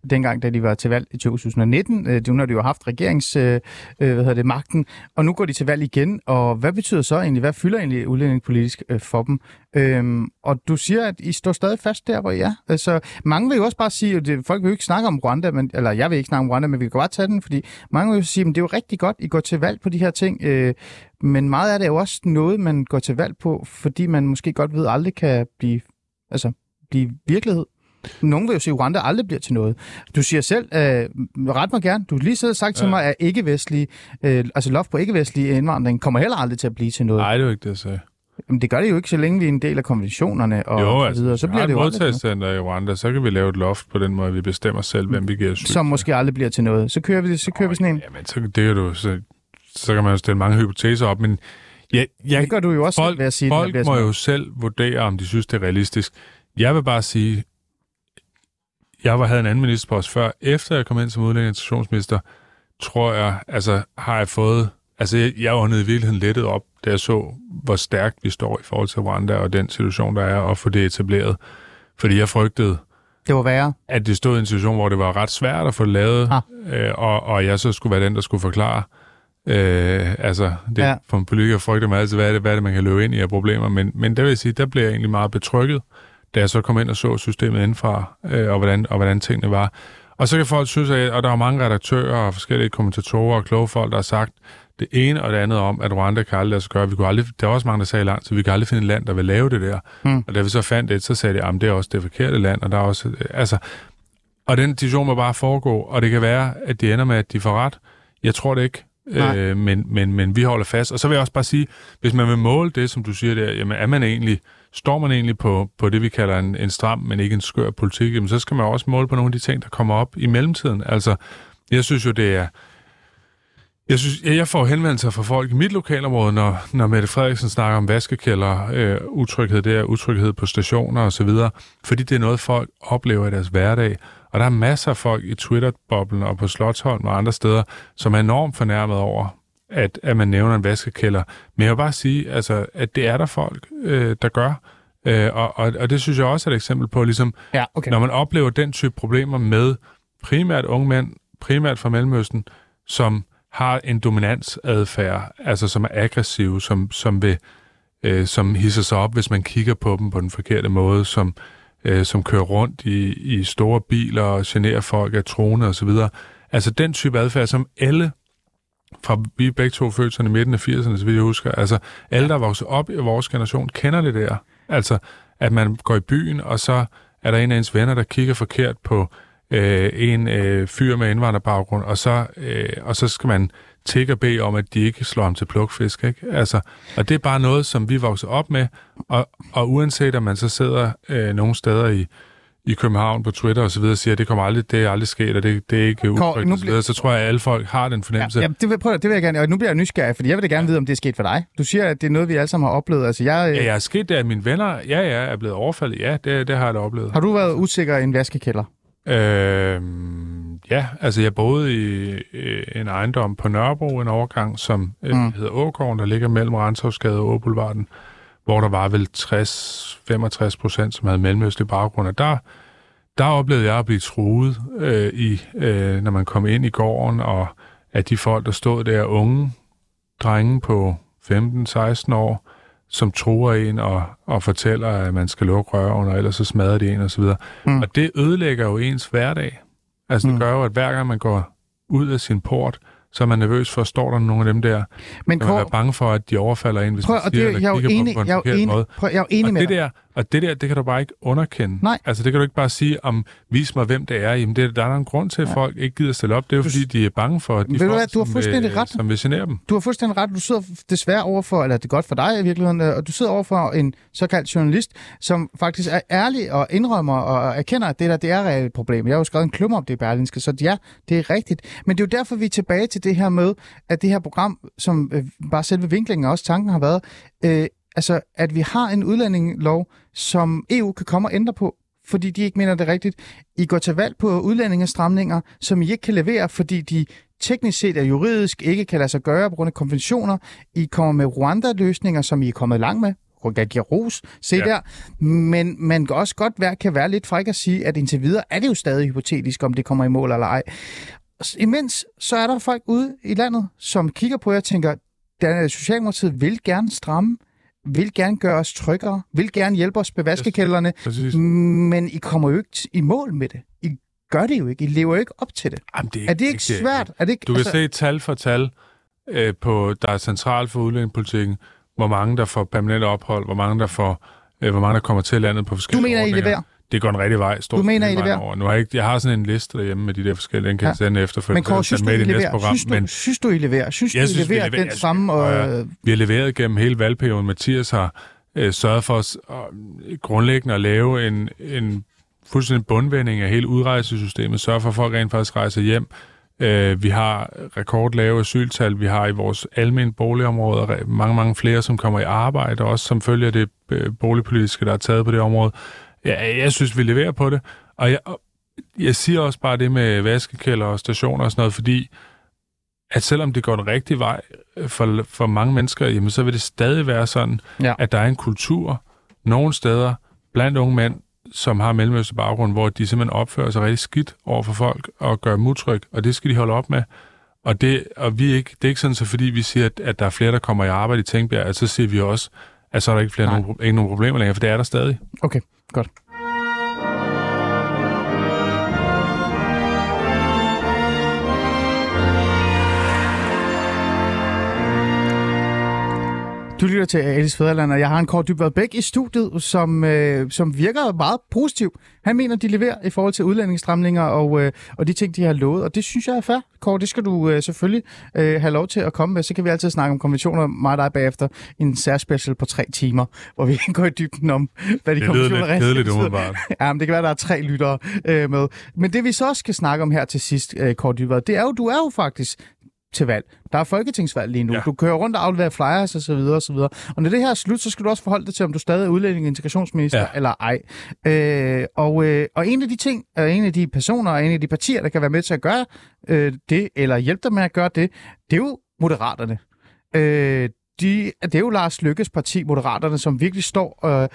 dengang, da de var til valg i 2019. Øh, nu har de jo haft regerings, øh, øh, hvad hedder det, magten, og nu går de til valg igen. Og hvad betyder så egentlig, hvad fylder egentlig udlændingepolitisk øh, for dem? Øhm, og du siger, at I står stadig fast der, hvor I er. Altså, mange vil jo også bare sige, at det, folk vil jo ikke snakke om Rwanda, men, eller jeg vil ikke snakke om Rwanda, men vi kan godt tage den, fordi mange vil jo sige, at det er jo rigtig godt, I går til valg på de her ting, øh, men meget af det er jo også noget, man går til valg på, fordi man måske godt ved, aldrig kan blive, altså, blive virkelighed. Nogen vil jo sige, at Rwanda aldrig bliver til noget. Du siger selv, øh, ret mig gerne, du har lige og sagt ja. til Ja. mig, at ikke-vestlige, øh, altså loft på ikke-vestlig indvandring kommer heller aldrig til at blive til noget. Nej, det er jo ikke det, jeg sagde. Jamen, det gør det jo ikke, så længe vi er en del af konventionerne og, jo, og så altså, videre. Så bliver det et jo modtagscenter i Rwanda, så kan vi lave et loft på den måde, vi bestemmer selv, hvem vi giver asyl. som måske aldrig bliver til noget. Så kører vi, så kører vi sådan en. Jamen, så, det er du, så, så kan man jo stille mange hypoteser op, men jeg, jeg, Det gør du jo også folk, selv ved at sige, folk må jo selv vurdere, om de synes, det er realistisk. Jeg vil bare sige, jeg var, havde en anden ministerpost før. Efter jeg kom ind som udlænding integrationsminister, tror jeg, altså har jeg fået, altså jeg, jeg var i virkeligheden lettet op, da jeg så, hvor stærkt vi står i forhold til Rwanda og den situation, der er, og få det etableret. Fordi jeg frygtede, Det var værre. at det stod i en situation, hvor det var ret svært at få lavet, Ah. øh, og, og jeg så skulle være den, der skulle forklare, Øh, altså, det, Ja. for en politiker frygter man altid, hvad er, det, hvad er det, man kan løbe ind i af problemer. Men, men der vil jeg sige, der blev jeg egentlig meget betrykket, da jeg så kom ind og så systemet indenfra, øh, og, hvordan, og hvordan tingene var. Og så kan folk synes, at, og der er mange redaktører og forskellige kommentatorer og kloge folk, der har sagt det ene og det andet om, at Rwanda kan aldrig lade sig gøre. Vi kunne aldrig, der er også mange, der sagde langt, så vi kan aldrig finde et land, der vil lave det der. Mm. Og da vi så fandt det, så sagde de, at det er også det forkerte land, og der er også, øh, altså, og den diskussion må bare foregå, og det kan være, at de ender med, at de får ret. Jeg tror det ikke, Nej. øh, men, men, men vi holder fast. Og så vil jeg også bare sige, hvis man vil måle det, som du siger der, jamen er man egentlig, står man egentlig på, på det, vi kalder en, en stram, men ikke en skør politik, jamen så skal man også måle på nogle af de ting, der kommer op i mellemtiden. Altså, jeg synes jo, det er... Jeg, synes, jeg får henvendelser fra folk i mit lokalområde, når, når Mette Frederiksen snakker om vaskekælder, øh, utryghed der, utryghed på stationer osv., fordi det er noget, folk oplever i deres hverdag. Og der er masser af folk i Twitter-boblen og på Slottholm og andre steder, som er enormt fornærmet over, at, at man nævner en vaskekælder. Men jeg vil bare sige, altså, at det er der folk, øh, der gør. Øh, og, og, og det synes jeg også er et eksempel på, ligesom, Ja, okay. når man oplever den type problemer med primært unge mænd, primært fra Mellemøsten, som har en dominansadfærd, altså som er aggressive, som, som, vil, øh, som hisser sig op, hvis man kigger på dem på den forkerte måde, som, øh, som kører rundt i, i store biler og generer folk af trone osv. Altså den type adfærd, som alle fra vi er begge to født sådan i midten af 80'erne, så vidt jeg husker. Altså, alle, der er vokset op i vores generation, kender det der. Altså, at man går i byen, og så er der en af ens venner, der kigger forkert på øh, en øh, fyr med indvandrerbaggrund, og så, øh, og så skal man tigge og bede om, at de ikke slår ham til plukfisk. Ikke? Altså, og det er bare noget, som vi vokser op med, og, og uanset om man så sidder øh, nogle steder i, i København på Twitter og så videre, siger, at det kommer aldrig, det er aldrig sket, og det, det er ikke nu og så, videre, så tror jeg, at alle folk har den Ja, fornemmelse. ja, det vil, prøv, det vil jeg gerne, og nu bliver jeg nysgerrig, fordi jeg vil da gerne vide, om det er sket for dig. Du siger, at det er noget, vi alle sammen har oplevet. Altså, jeg, øh, Ja, jeg er sket det, at mine venner, ja, ja, er blevet overfaldet. Ja, det, det har jeg da oplevet. Har du været usikker i en vaskekælder? Øhm, ja, altså jeg boede i øh, en ejendom på Nørrebro, en overgang, som øh, Mm. hedder Ågården, der ligger mellem Renshavsgade og Åboulevarden, hvor der var vel 60-65 procent, som havde mellemøstlig baggrund. Og der, der oplevede jeg at blive truet, øh, i, øh, når man kom ind i gården, og at de folk, der stod der, unge drenge på 15-16 år, som truer en og, og fortæller, at man skal lukke røven, og ellers så smadrer de en osv. Mm. Og det ødelægger jo ens hverdag. Altså det Mm. gør jo, at hver gang man går ud af sin port, så er man nervøs for, står der nogle af dem der, Men kan man være Kåre, bange for, at de overfalder en, hvis prøv, man siger, det, jeg er jo enig, på, en jeg er enig, måde. prøv, jeg er enig Og med det, dig. der, og det der, det kan du bare ikke underkende. Nej. Altså, det kan du ikke bare sige, om vis mig, hvem det er. Jamen, det, der er der en grund til, at folk ikke gider stille op. Det er jo, fordi de er bange for, at de Ved du folk, hvad, du har som fuldstændig vil, ret. som vil genere dem. Du har fuldstændig ret. Du sidder desværre overfor, eller det er godt for dig i virkeligheden, øh, og du sidder overfor en såkaldt journalist, som faktisk er ærlig og indrømmer og erkender, at det der det er et reelt problem. Jeg har jo skrevet en klummer om det i Berlinske, så ja, det er rigtigt. Men det er jo derfor, vi er tilbage til det her med, at det her program, som øh, bare selve vinklingen og også tanken har været, øh, altså at vi har en udlændingelov, som EU kan komme og ændre på, fordi de ikke mener det rigtigt. I går til valg på udlændingestramninger, som I ikke kan levere, fordi de teknisk set og juridisk ikke kan lade sig gøre på grund af konventioner. I kommer med Rwanda-løsninger, som I er kommet langt med. Jeg giver ros. Se ja. Der. Men man kan også godt være, kan være lidt fræk at sige, at indtil videre er det jo stadig hypotetisk, om det kommer i mål eller ej. Imens så er der folk ude i landet, som kigger på jer og tænker, at Socialdemokratiet vil gerne stramme, vil gerne gøre os tryggere, vil gerne hjælpe os med vaskekælderne, Præcis. men I kommer jo ikke i mål med det. I gør det jo ikke. I lever jo ikke op til det. Jamen, det Er det ikke svært? Er det ikke, Du kan se tal for tal, øh, på, der er centralt for udlændingepolitikken, hvor mange der får permanent ophold, hvor mange der får, øh, hvor mange der kommer til landet på Du forskellige mener, I ordninger. leverer? Det går den rigtige vej. Stort Du mener, I leverer? Over. Nu har jeg, ikke, jeg har sådan en liste derhjemme med de der forskellige, den kan Ja. sende efter, for Men Kåre, synes du, I leverer? program. Synes du, Men synes du, I leverer? Synes Jeg du, I synes, leverer leverer. den samme... og Øh, vi har leveret gennem hele valgperioden. Mathias har øh, sørget for os øh, grundlæggende at lave en, en fuldstændig bundvending af hele udrejsesystemet. Sørge for, at folk rent faktisk rejser hjem. Øh, vi har rekordlave asyltal. Vi har i vores almindelige boligområder mange, mange flere, som kommer i arbejde, også som følger det øh, boligpolitiske, der er taget på det område. Ja, jeg synes, vi leverer på det. Og jeg, jeg siger også bare det med vaskekælder og stationer og sådan noget, fordi at selvom det går den rigtige vej for, for mange mennesker, jamen, så vil det stadig være sådan, Ja. at der er en kultur nogle steder blandt unge mænd, som har mellemøstlig baggrund, hvor de simpelthen opfører sig rigtig skidt over for folk og gør dem utryg, og det skal de holde op med. Og, det, og vi er ikke, det er ikke sådan, så fordi vi siger, at, at der er flere, der kommer i arbejde i Tænkbjerg, at så siger vi også, at så er der ikke, flere nogen, ikke nogen problemer længere, for det er der stadig. Okay, godt. Du lytter til Alice Fæderland, og jeg har en kort Dybvad Bæk i studiet, som, øh, som virker meget positiv. Han mener, de leverer i forhold til udlændingsstramninger og, øh, og de ting, de har lovet, og det synes jeg er fair. Kort, det skal du øh, selvfølgelig øh, have lov til at komme med. Så kan vi altid snakke om konventioner meget dig bagefter en særspecial på tre timer, hvor vi går i dybden om, hvad de Det konventioner lyder lidt kedeligt. Ja, men det kan være, der er tre lyttere øh, med. Men det vi så også skal snakke om her til sidst, øh, Kort Dybvad, det er jo, du er jo faktisk til valg. Der er folketingsvalg lige nu. Ja. Du kører rundt og afleverer flyers og så videre og så videre. Og når det her er slut, så skal du også forholde dig til, om du stadig er udlænding og integrationsminister. Ja. eller ej. Øh, og, øh, og en af de ting, og en af de personer og en af de partier, der kan være med til at gøre øh, det, eller hjælpe dig med at gøre det, det er jo Moderaterne. Øh, de, det er jo Lars Lykkes parti, Moderaterne, som virkelig står øh,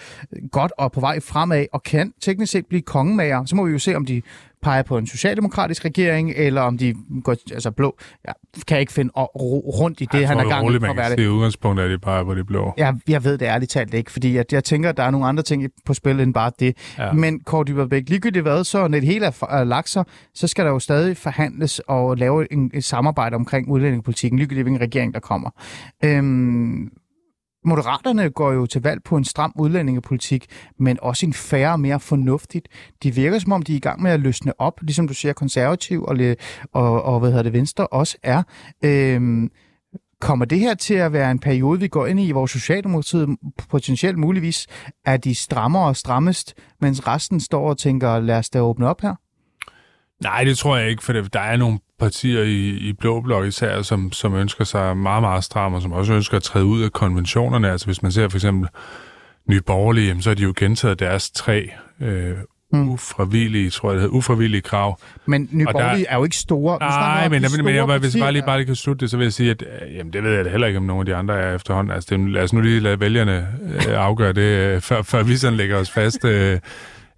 godt og på vej fremad, og kan teknisk set blive kongemager. Så må vi jo se, om de peger på en socialdemokratisk regering, eller om de går altså blå. Jeg kan ikke finde ro- rundt i det, Jeg han tror, er gang i være kan det. se udgangspunktet, at det bare er på det blå. Jeg, jeg ved det ærligt talt ikke, fordi jeg, jeg tænker, at der er nogle andre ting på spil end bare det. Ja. Ja. Men Kåre Dybberbæk, ligegyldigt hvad, så når det hele er, er lagt sig, så skal der jo stadig forhandles og lave en, et samarbejde omkring udlændingepolitikken, ligegyldigt hvilken regering der kommer. Øhm, Moderaterne går jo til valg på en stram udlændingepolitik, men også en færre og mere fornuftigt. De virker som om, de er i gang med at løsne op, ligesom du siger, konservativ og, og, og hvad hedder det, venstre også er. Øhm, Kommer det her til at være en periode, vi går ind i, hvor Socialdemokratiet potentielt muligvis er de strammere og strammest, mens resten står og tænker, lad os da åbne op her? Nej, det tror jeg ikke, for der er nogle partier i, i Blå Blok især, som, som ønsker sig meget, meget stram, og som også ønsker at træde ud af konventionerne. Altså hvis man ser for eksempel Nye Borgerlige, så har de jo gentaget deres tre øh, Hmm. ufravillige, tror jeg det hedder, ufravillige krav. Men Nye Og der- Borgerlige er jo ikke store. Nej, men, de men, jeg, store bare, hvis jeg bare lige, bare lige kan slutte det, så vil jeg sige, at øh, jamen, det ved jeg da heller ikke, om nogle af de andre er efterhånden. Altså, det, lad os nu lige lade vælgerne øh, afgøre det, øh, før, før vi sådan lægger os fast. Øh,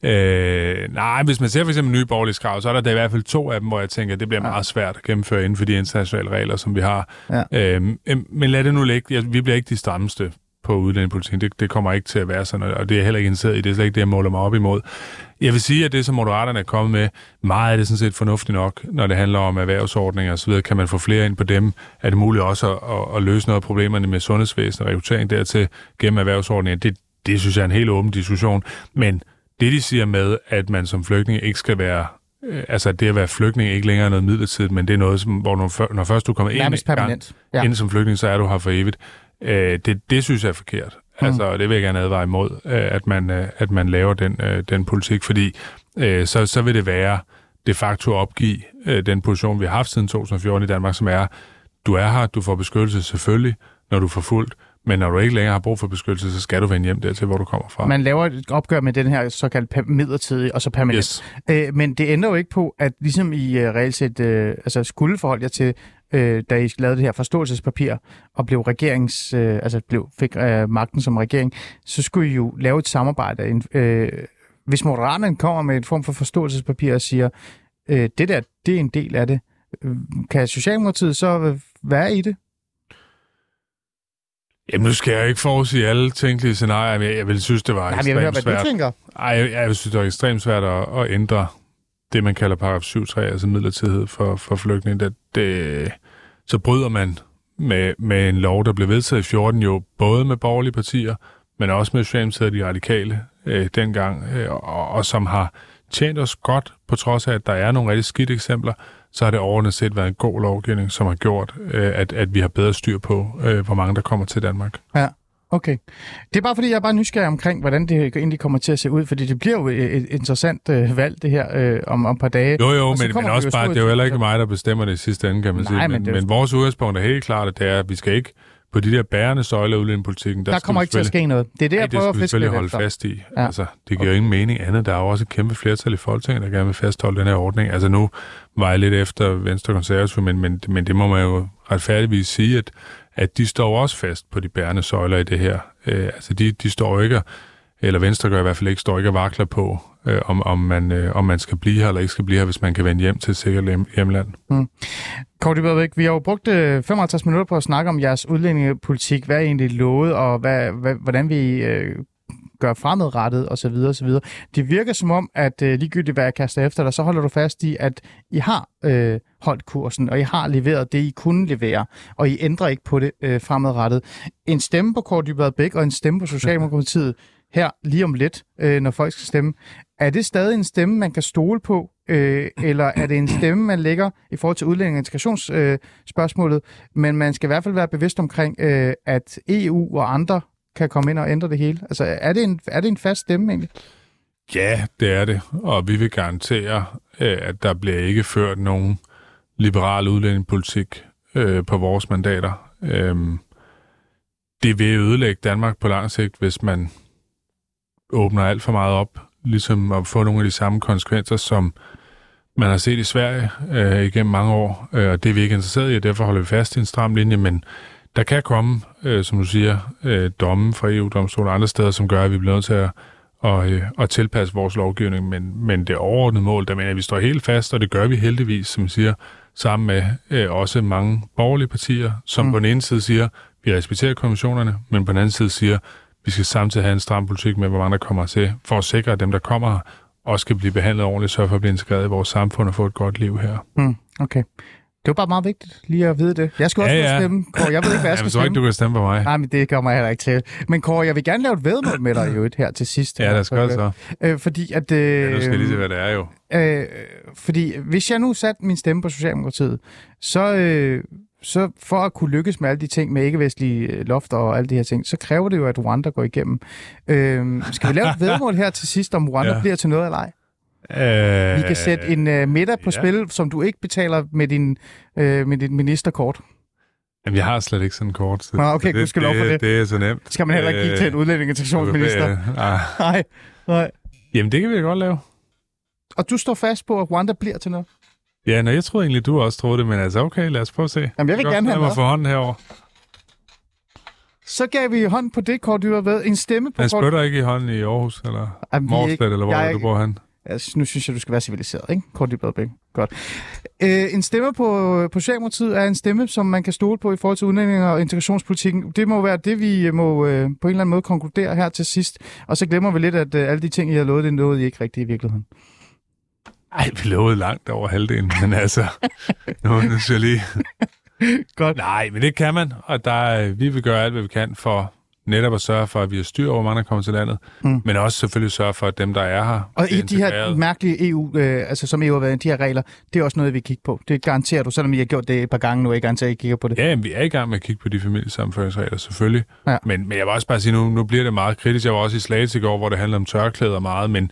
øh, nej, hvis man ser for eksempel nye borgerlige krav, så er der da i hvert fald to af dem, hvor jeg tænker, at det bliver meget svært at gennemføre inden for de internationale regler, som vi har. Ja. Øh, men lad det nu ligge. Vi bliver ikke de strammeste på udlændingepolitikken. Det, det kommer ikke til at være sådan, og det er jeg heller ikke interesseret i. Det er slet ikke det, jeg måler mig op imod. Jeg vil sige, at det, som Moderaterne er kommet med, meget af det sådan set fornuftigt nok, når det handler om erhvervsordninger osv. Kan man få flere ind på dem? Er det muligt også at, at, at løse noget af problemerne med sundhedsvæsen og rekruttering dertil gennem erhvervsordninger? Det, det synes jeg er en helt åben diskussion. Men det, de siger med, at man som flygtning ikke skal være øh, altså det at være flygtning er ikke længere noget midlertidigt, men det er noget, som, hvor når, når først du kommer ind, gang, ja. Ind som flygtning, så er du her for evigt. Øh, det, det synes jeg er forkert. Mm. Altså, det vil jeg gerne advare imod, øh, at man, øh, at man laver den, den politik, fordi øh, så, så vil det være de facto opgive øh, den position, vi har haft siden 2014 i Danmark, som er, du er her, du får beskyttelse selvfølgelig, når du får fuldt, men når du ikke længere har brug for beskyttelse, så skal du vende hjem dertil, hvor du kommer fra. Man laver et opgør med den her såkaldt midlertidige og så permanent. yes. Øh, men det ændrer jo ikke på, at ligesom I uh, reelt set øh, altså skulle forholde jer til, øh, da I lavede det her forståelsespapir og blev regerings, øh, altså blev, fik øh, magten som regering, så skulle I jo lave et samarbejde. Øh, hvis Moderaterne kommer med en form for forståelsespapir og siger, øh, det der, det er en del af det, øh, kan Socialdemokratiet så øh, være i det? Jamen, nu skal jeg ikke forudsige alle tænkelige scenarier, men jeg, jeg ville synes, det var Nej, men jeg vil høre, ekstremt hvad svært. du tænker. Ej, jeg, jeg synes, det var ekstremt svært at, at ændre det, man kalder paragraf 7.3, altså midlertidighed for, for flygtninge. Det, det, så bryder man med, med en lov, der blev vedtaget i 14 jo, både med borgerlige partier, men også med Socialdemokratiet og de radikale øh, dengang, øh, og, og som har tjent os godt, på trods af, at der er nogle rigtig skidt eksempler, så har det overordnet set været en god lovgivning, som har gjort, øh, at, at vi har bedre styr på, øh, hvor mange der kommer til Danmark. Ja, okay. Det er bare fordi, jeg er bare nysgerrig omkring, hvordan det egentlig kommer til at se ud, fordi det bliver jo et, interessant øh, valg, det her, øh, om, om et par dage. Jo, jo, Og men, men også bare, det er jo heller ikke mig, der bestemmer det i sidste ende, kan man Nej, sige. men Men, det men, vores udgangspunkt er helt klart, at det er, at vi skal ikke på de der bærende søjler af udlændingepolitikken, der, Der kommer ikke til at ske noget. Det er det, jeg prøver at fiske holde efter. fast i. Ja. Altså, det giver jo ingen mening andet. Der er jo også et kæmpe flertal i Folketinget, der gerne vil fastholde den her ordning. Altså nu var jeg lidt efter Venstre Konservative, men, men, men det må man jo retfærdigvis sige, at, at de står også fast på de bærende søjler i det her. Øh, altså de, de står jo ikke og eller Venstre gør i hvert fald ikke, står ikke og vakler på, øh, om, om, man, øh, om man skal blive her eller ikke skal blive her, hvis man kan vende hjem til et sikkert hjemland. Mm. Kåre Dybadvæk, vi har jo brugt øh, 55 minutter på at snakke om jeres udlændingepolitik. Hvad er egentlig lovet, og hvad, hvad, hvordan vi øh, gør fremadrettet osv. osv. Det virker som om, at øh, ligegyldigt hvad jeg kaster efter dig, så holder du fast i, at I har øh, holdt kursen, og I har leveret det, I kunne levere, og I ændrer ikke på det øh, fremadrettet. En stemme på Kåre Dybvad Bæk og en stemme på Socialdemokratiet her lige om lidt, øh, når folk skal stemme. Er det stadig en stemme, man kan stole på, øh, eller er det en stemme, man lægger i forhold til udlænding- og integrationsspørgsmålet, øh, men man skal i hvert fald være bevidst omkring, øh, at EU og andre kan komme ind og ændre det hele? Altså, er det en, er det en fast stemme egentlig? Ja, det er det, og vi vil garantere, øh, at der bliver ikke ført nogen liberal udlændingepolitik øh, på vores mandater. Øh, det vil ødelægge Danmark på lang sigt, hvis man åbner alt for meget op, ligesom at få nogle af de samme konsekvenser, som man har set i Sverige øh, igennem mange år, øh, og det er vi ikke interesseret i, og derfor holder vi fast i en stram linje, men der kan komme, øh, som du siger, øh, domme fra EU-domstolen og andre steder, som gør, at vi bliver nødt til at, og, øh, at tilpasse vores lovgivning, men, men det overordnede mål, der mener at vi står helt fast, og det gør vi heldigvis, som siger, sammen med øh, også mange borgerlige partier, som mm. på den ene side siger, vi respekterer konventionerne, men på den anden side siger, vi skal samtidig have en stram politik med, hvor mange der kommer til, for at sikre, at dem, der kommer her, også skal blive behandlet ordentligt, sørge for at blive integreret i vores samfund og få et godt liv her. Mm, okay. Det var bare meget vigtigt lige at vide det. Jeg skal også ja, ja. stemme. Kåre, jeg ved ikke, hvad jeg skal stemme. Jeg ikke, du kan stemme på mig. Nej, men det kommer jeg heller ikke til. Men Kåre, jeg vil gerne lave et vedmål med dig jo et her til sidst. Ja, det skal så. Øh, fordi at... Øh, ja, nu skal lige se, hvad det er jo. Øh, fordi hvis jeg nu satte min stemme på Socialdemokratiet, så, øh, så for at kunne lykkes med alle de ting med ikke-vestlige øh, lofter og alle de her ting, så kræver det jo, at Rwanda går igennem. Øh, skal vi lave et vedmål her til sidst, om Rwanda ja. bliver til noget eller ej? Øh, vi kan sætte en uh, middag på ja. spil, som du ikke betaler med din, uh, med din ministerkort. Jamen, jeg har slet ikke sådan kort. Så Nå, okay, det, du skal lov for det. Det er så nemt. Skal man heller ikke give til en udlændingesektionsminister? Nej. Nej. Jamen, det kan vi da godt lave. Og du står fast på, at Rwanda bliver til noget? Ja, nej, jeg troede egentlig, du også troede det, men altså okay, lad os prøve at se. Jamen, jeg vil gerne have mig for hånden herover. Så gav vi hånd på det kort, du har været. En stemme på Han spytter ikke i hånden i Aarhus, eller Morslet, eller hvor jeg, du bor han. Altså, nu synes jeg, du skal være civiliseret, ikke? Kort Dybladbæk. Godt. Øh, en stemme på, på Socialdemokratiet er en stemme, som man kan stole på i forhold til udlænding og integrationspolitikken. Det må være det, vi må øh, på en eller anden måde konkludere her til sidst. Og så glemmer vi lidt, at øh, alle de ting, I har lovet, det nåede I ikke rigtigt i virkeligheden. Ej, vi lovede langt over halvdelen, men altså, nu, nu synes jeg lige... Godt. Nej, men det kan man, og der, vi vil gøre alt, hvad vi kan for netop at sørge for, at vi har styr over, hvor mange der kommer til landet, mm. men også selvfølgelig sørge for, at dem, der er her... Og i de her mærkelige EU, øh, altså som EU har været de her regler, det er også noget, vi kigger på. Det garanterer du, selvom I har gjort det et par gange nu, jeg garanterer, at I kigger på det. Ja, jamen, vi er i gang med at kigge på de familiesamføringsregler, selvfølgelig. Ja. Men, men jeg vil også bare sige, nu, nu bliver det meget kritisk. Jeg var også i Slagelse i går, hvor det handlede om tørklæder meget, men,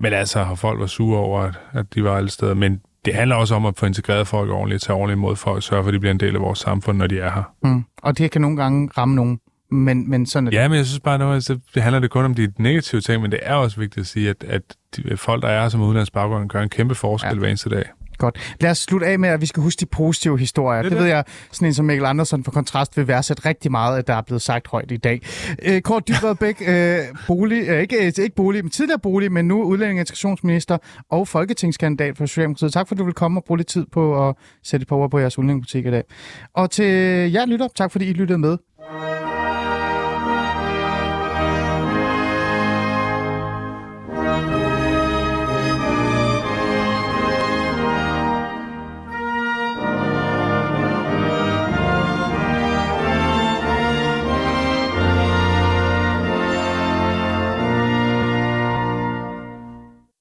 men altså, folk var sure over, at, at de var alle steder. Men det handler også om at få integreret folk ordentligt, tage ordentligt imod folk, sørge for, at de bliver en del af vores samfund, når de er her. Mm. Og det kan nogle gange ramme nogen men, men sådan Ja, men jeg synes bare, at altså, det handler det kun om de negative ting, men det er også vigtigt at sige, at, at de, folk, der er som udlandsk baggrund, gør en kæmpe forskel ja. hver eneste dag. Godt. Lad os slutte af med, at vi skal huske de positive historier. Det, det, det. ved jeg, sådan en som Mikkel Andersen for kontrast vil værdsætte rigtig meget, at der er blevet sagt højt i dag. Øh, Kort Dybvad Bæk, øh, bolig, øh, ikke, ikke bolig, men tidligere bolig, men nu udlænding og integrationsminister og folketingskandidat for Socialdemokratiet. Tak for, at du vil komme og bruge lidt tid på at sætte et par ord på jeres udlændingepolitik i dag. Og til jer lytter, tak fordi I lyttede med.